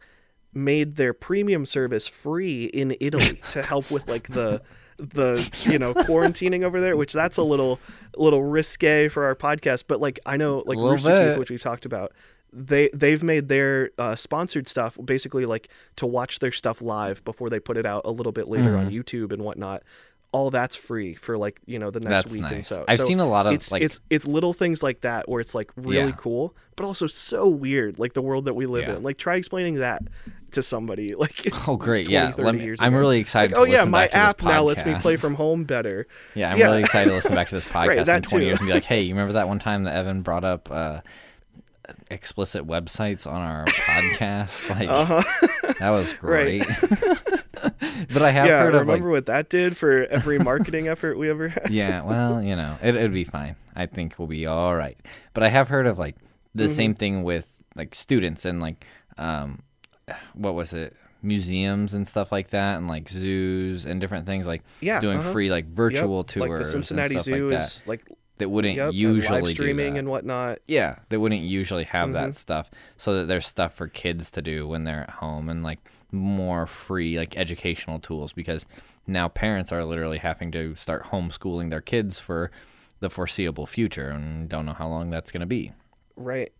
Speaker 1: made their premium service free in italy to help with like the the you know quarantining over there which that's a little little risque for our podcast. But like i know like rooster teeth which we've talked about they they've made their uh, sponsored stuff basically like to watch their stuff live before they put it out a little bit later on
Speaker 2: Mm-hmm.
Speaker 1: YouTube and whatnot. All that's free for like you know the next
Speaker 2: That's
Speaker 1: week and so.
Speaker 2: I've
Speaker 1: So
Speaker 2: seen a lot of,
Speaker 1: it's
Speaker 2: like-
Speaker 1: it's it's little things like that where it's like really
Speaker 2: Yeah.
Speaker 1: cool, but also so weird like the world that we live
Speaker 2: Yeah.
Speaker 1: in. Like try explaining that to somebody like
Speaker 2: Oh great,
Speaker 1: 20,
Speaker 2: yeah.
Speaker 1: 30
Speaker 2: Let me,
Speaker 1: years
Speaker 2: I'm
Speaker 1: ago.
Speaker 2: really excited
Speaker 1: like,
Speaker 2: to
Speaker 1: oh yeah, my
Speaker 2: back to this
Speaker 1: app now lets me play from home better.
Speaker 2: Yeah, I'm
Speaker 1: Yeah.
Speaker 2: really excited to listen back to this podcast in 20
Speaker 1: too.
Speaker 2: years and be like, hey, you remember that one time that Evan brought up uh, explicit websites on our podcast? Like, that was
Speaker 1: Uh-huh.
Speaker 2: Great. but I have
Speaker 1: yeah,
Speaker 2: heard of like,
Speaker 1: remember what that did for every marketing effort we ever had?
Speaker 2: yeah, well, you know, it, it'd be fine. I think we'll be all right. But I have heard of like the
Speaker 1: Mm-hmm.
Speaker 2: same thing with like students and like, um, what was it? Museums and stuff like that, and like zoos and different things, like
Speaker 1: Yeah,
Speaker 2: doing
Speaker 1: uh-huh.
Speaker 2: free like
Speaker 1: Yep,
Speaker 2: virtual tours
Speaker 1: like the Cincinnati
Speaker 2: and stuff
Speaker 1: Zoo
Speaker 2: like that.
Speaker 1: is like
Speaker 2: that wouldn't
Speaker 1: yep,
Speaker 2: usually
Speaker 1: live streaming and whatnot.
Speaker 2: yeah, they wouldn't usually have
Speaker 1: Mm-hmm.
Speaker 2: that stuff, so that there's stuff for kids to do when they're at home and like more free like educational tools because now parents are literally having to start homeschooling their kids for the foreseeable future and don't know how long that's going to be.
Speaker 1: Right.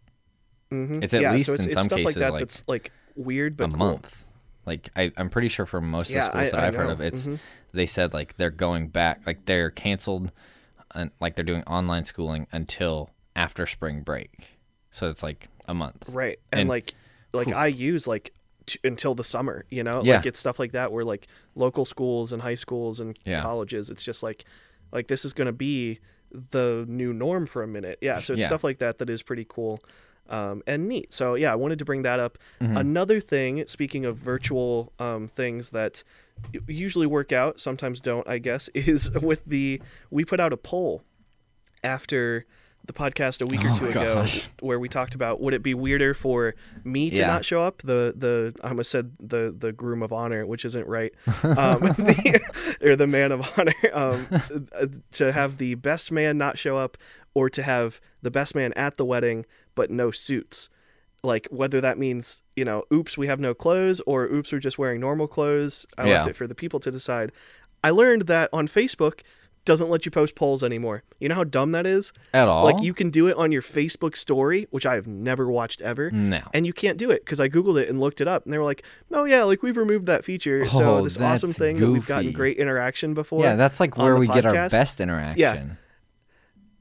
Speaker 1: Mm-hmm.
Speaker 2: It's at
Speaker 1: yeah,
Speaker 2: least
Speaker 1: so it's,
Speaker 2: in
Speaker 1: it's
Speaker 2: some
Speaker 1: stuff
Speaker 2: cases
Speaker 1: like that
Speaker 2: like
Speaker 1: that's like weird but
Speaker 2: a
Speaker 1: cool.
Speaker 2: month. Like I, I'm pretty sure for most
Speaker 1: Yeah,
Speaker 2: of the schools
Speaker 1: I-
Speaker 2: that
Speaker 1: I
Speaker 2: I've heard of, it's
Speaker 1: Mhm.
Speaker 2: they said like they're going back, like they're canceled, and like they're doing online schooling until after spring break. So it's like a month.
Speaker 1: Right. And,
Speaker 2: And-
Speaker 1: like like I use like t- until the summer, you know?
Speaker 2: Yeah.
Speaker 1: Like it's stuff like that where like local schools and high schools and
Speaker 2: Yeah.
Speaker 1: colleges, it's just like like this is going to be the new norm for a minute. Yeah, so it's
Speaker 2: Yeah.
Speaker 1: stuff like that that is pretty cool. um, and neat. So yeah, I wanted to bring that up. Another thing, speaking of virtual um, things that usually work out, sometimes don't, I guess, is with the we put out a poll after the podcast a week or
Speaker 2: Oh,
Speaker 1: two
Speaker 2: gosh.
Speaker 1: ago where we talked about would it be weirder for me to
Speaker 2: Yeah.
Speaker 1: not show up the the I almost said the the groom of honor which isn't right um, the, or the man of honor um, to have the best man not show up or to have the best man at the wedding but no suits like whether that means you know oops we have no clothes or oops we're just wearing normal clothes. I left it for the people to decide. I learned that on facebook doesn't let you post polls anymore. You know how dumb that is?
Speaker 2: At all?
Speaker 1: like you can do it on your facebook story which i have never watched ever
Speaker 2: No.
Speaker 1: and you can't do it because i googled it and looked it up and they were like oh yeah like we've removed that feature so
Speaker 2: Oh,
Speaker 1: this awesome thing that we've gotten great interaction before
Speaker 2: Yeah, that's like where we get our best interaction.
Speaker 1: Uh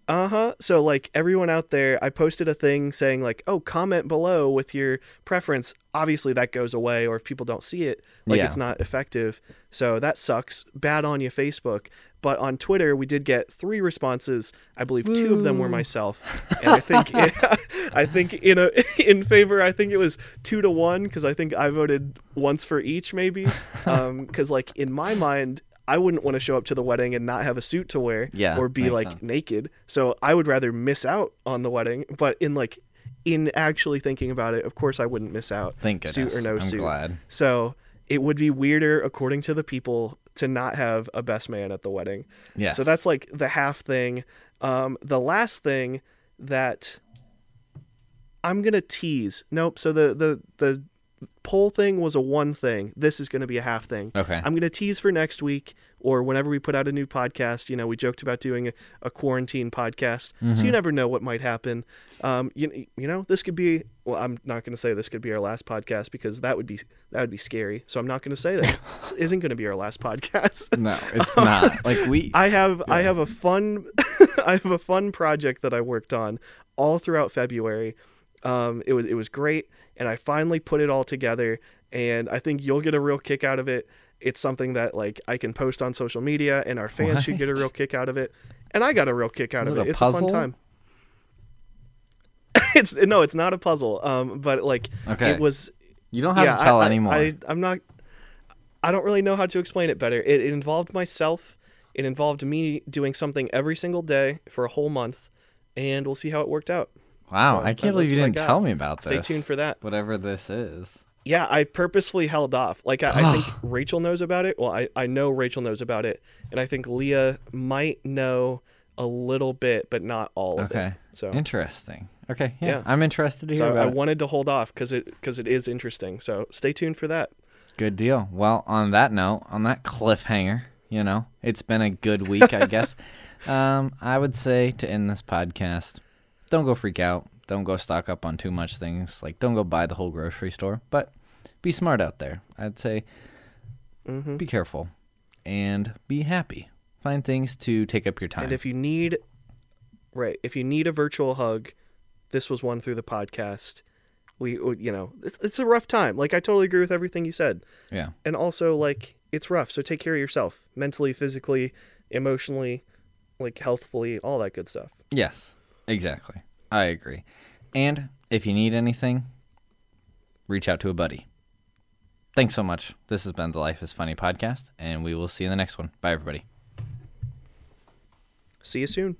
Speaker 1: huh. So like everyone out there, I posted a thing saying like, "Oh, comment below with your preference." Obviously, that goes away, or if people don't see it, like
Speaker 2: Yeah.
Speaker 1: it's not effective. So that sucks. Bad on you, Facebook. But on Twitter, we did get three responses. I believe two of them were myself, and I think I think in a in favor. I think it was two to one because I think I voted once for each, maybe. Um, because like in my mind. I wouldn't want to show up to the wedding and not have a suit to wear
Speaker 2: Yeah,
Speaker 1: or be like
Speaker 2: sense.
Speaker 1: naked. So I would rather miss out on the wedding. But in like in actually thinking about it, of course I wouldn't miss out.
Speaker 2: Thank goodness.
Speaker 1: Suit or no
Speaker 2: I'm
Speaker 1: suit.
Speaker 2: glad.
Speaker 1: So it would be weirder, according to the people, to not have a best man at the wedding.
Speaker 2: Yeah.
Speaker 1: So that's like the half thing. Um, the last thing that I'm gonna tease. Nope. So the the the poll thing was a one thing. This is gonna be a half thing.
Speaker 2: Okay.
Speaker 1: I'm gonna tease for next week or whenever we put out a new podcast. You know, we joked about doing a, a quarantine podcast, so
Speaker 2: Mm-hmm.
Speaker 1: you never know what might happen. Um, you you know, this could be. Well, I'm not gonna say this could be our last podcast because that would be that would be scary. So I'm not gonna say that this isn't gonna be our last podcast.
Speaker 2: no, it's not. Like we
Speaker 1: I have I have a fun I have a fun project that I worked on all throughout February. Um, it was it was great, and I finally put it all together, and I think you'll get a real kick out of it. It's something that like I can post on social media, and our fans should get a real kick out of it, and I got a real kick out
Speaker 2: Is
Speaker 1: of
Speaker 2: it a
Speaker 1: It's a fun time. it's no, it's not a puzzle. Um, but like
Speaker 2: Okay.
Speaker 1: it was
Speaker 2: you don't have
Speaker 1: yeah,
Speaker 2: to tell
Speaker 1: I,
Speaker 2: anymore.
Speaker 1: I, I, am not. I don't really know how to explain it better. It, it involved myself. It involved me doing something every single day for a whole month, and we'll see how it worked out.
Speaker 2: Wow,
Speaker 1: so
Speaker 2: I can't believe you didn't tell me about this.
Speaker 1: Stay tuned for that.
Speaker 2: whatever this is.
Speaker 1: Yeah, I purposefully held off. Like I, I think Rachel knows about it. Well, I, I know Rachel knows about it, and I think Leah might know a little bit, but not all of
Speaker 2: Okay.
Speaker 1: it. So,
Speaker 2: Interesting. Okay, yeah.
Speaker 1: Yeah.
Speaker 2: I'm interested to hear
Speaker 1: so I
Speaker 2: it.
Speaker 1: wanted to hold off because it because it is interesting. So stay tuned for that.
Speaker 2: Good deal. Well, on that note, on that cliffhanger, you know, it's been a good week, I guess. Um, I would say to end this podcast, don't go freak out. Don't go stock up on too much things. Like, don't go buy the whole grocery store, but be smart out there. I'd say
Speaker 1: hmm
Speaker 2: be careful and be happy. Find things to take up your time.
Speaker 1: And if you need, right, if you need a virtual hug, this was one through the podcast. We, we- you know, it's, it's a rough time. Like I totally agree with everything you said,
Speaker 2: yeah.
Speaker 1: and also like it's rough. So take care of yourself, mentally, physically, emotionally, like healthfully, all that good stuff.
Speaker 2: Yes, exactly. I agree. And if you need anything, reach out to a buddy. Thanks so much. This has been the Life is Funny podcast, and we will see you in the next one. Bye, everybody.
Speaker 1: See you soon.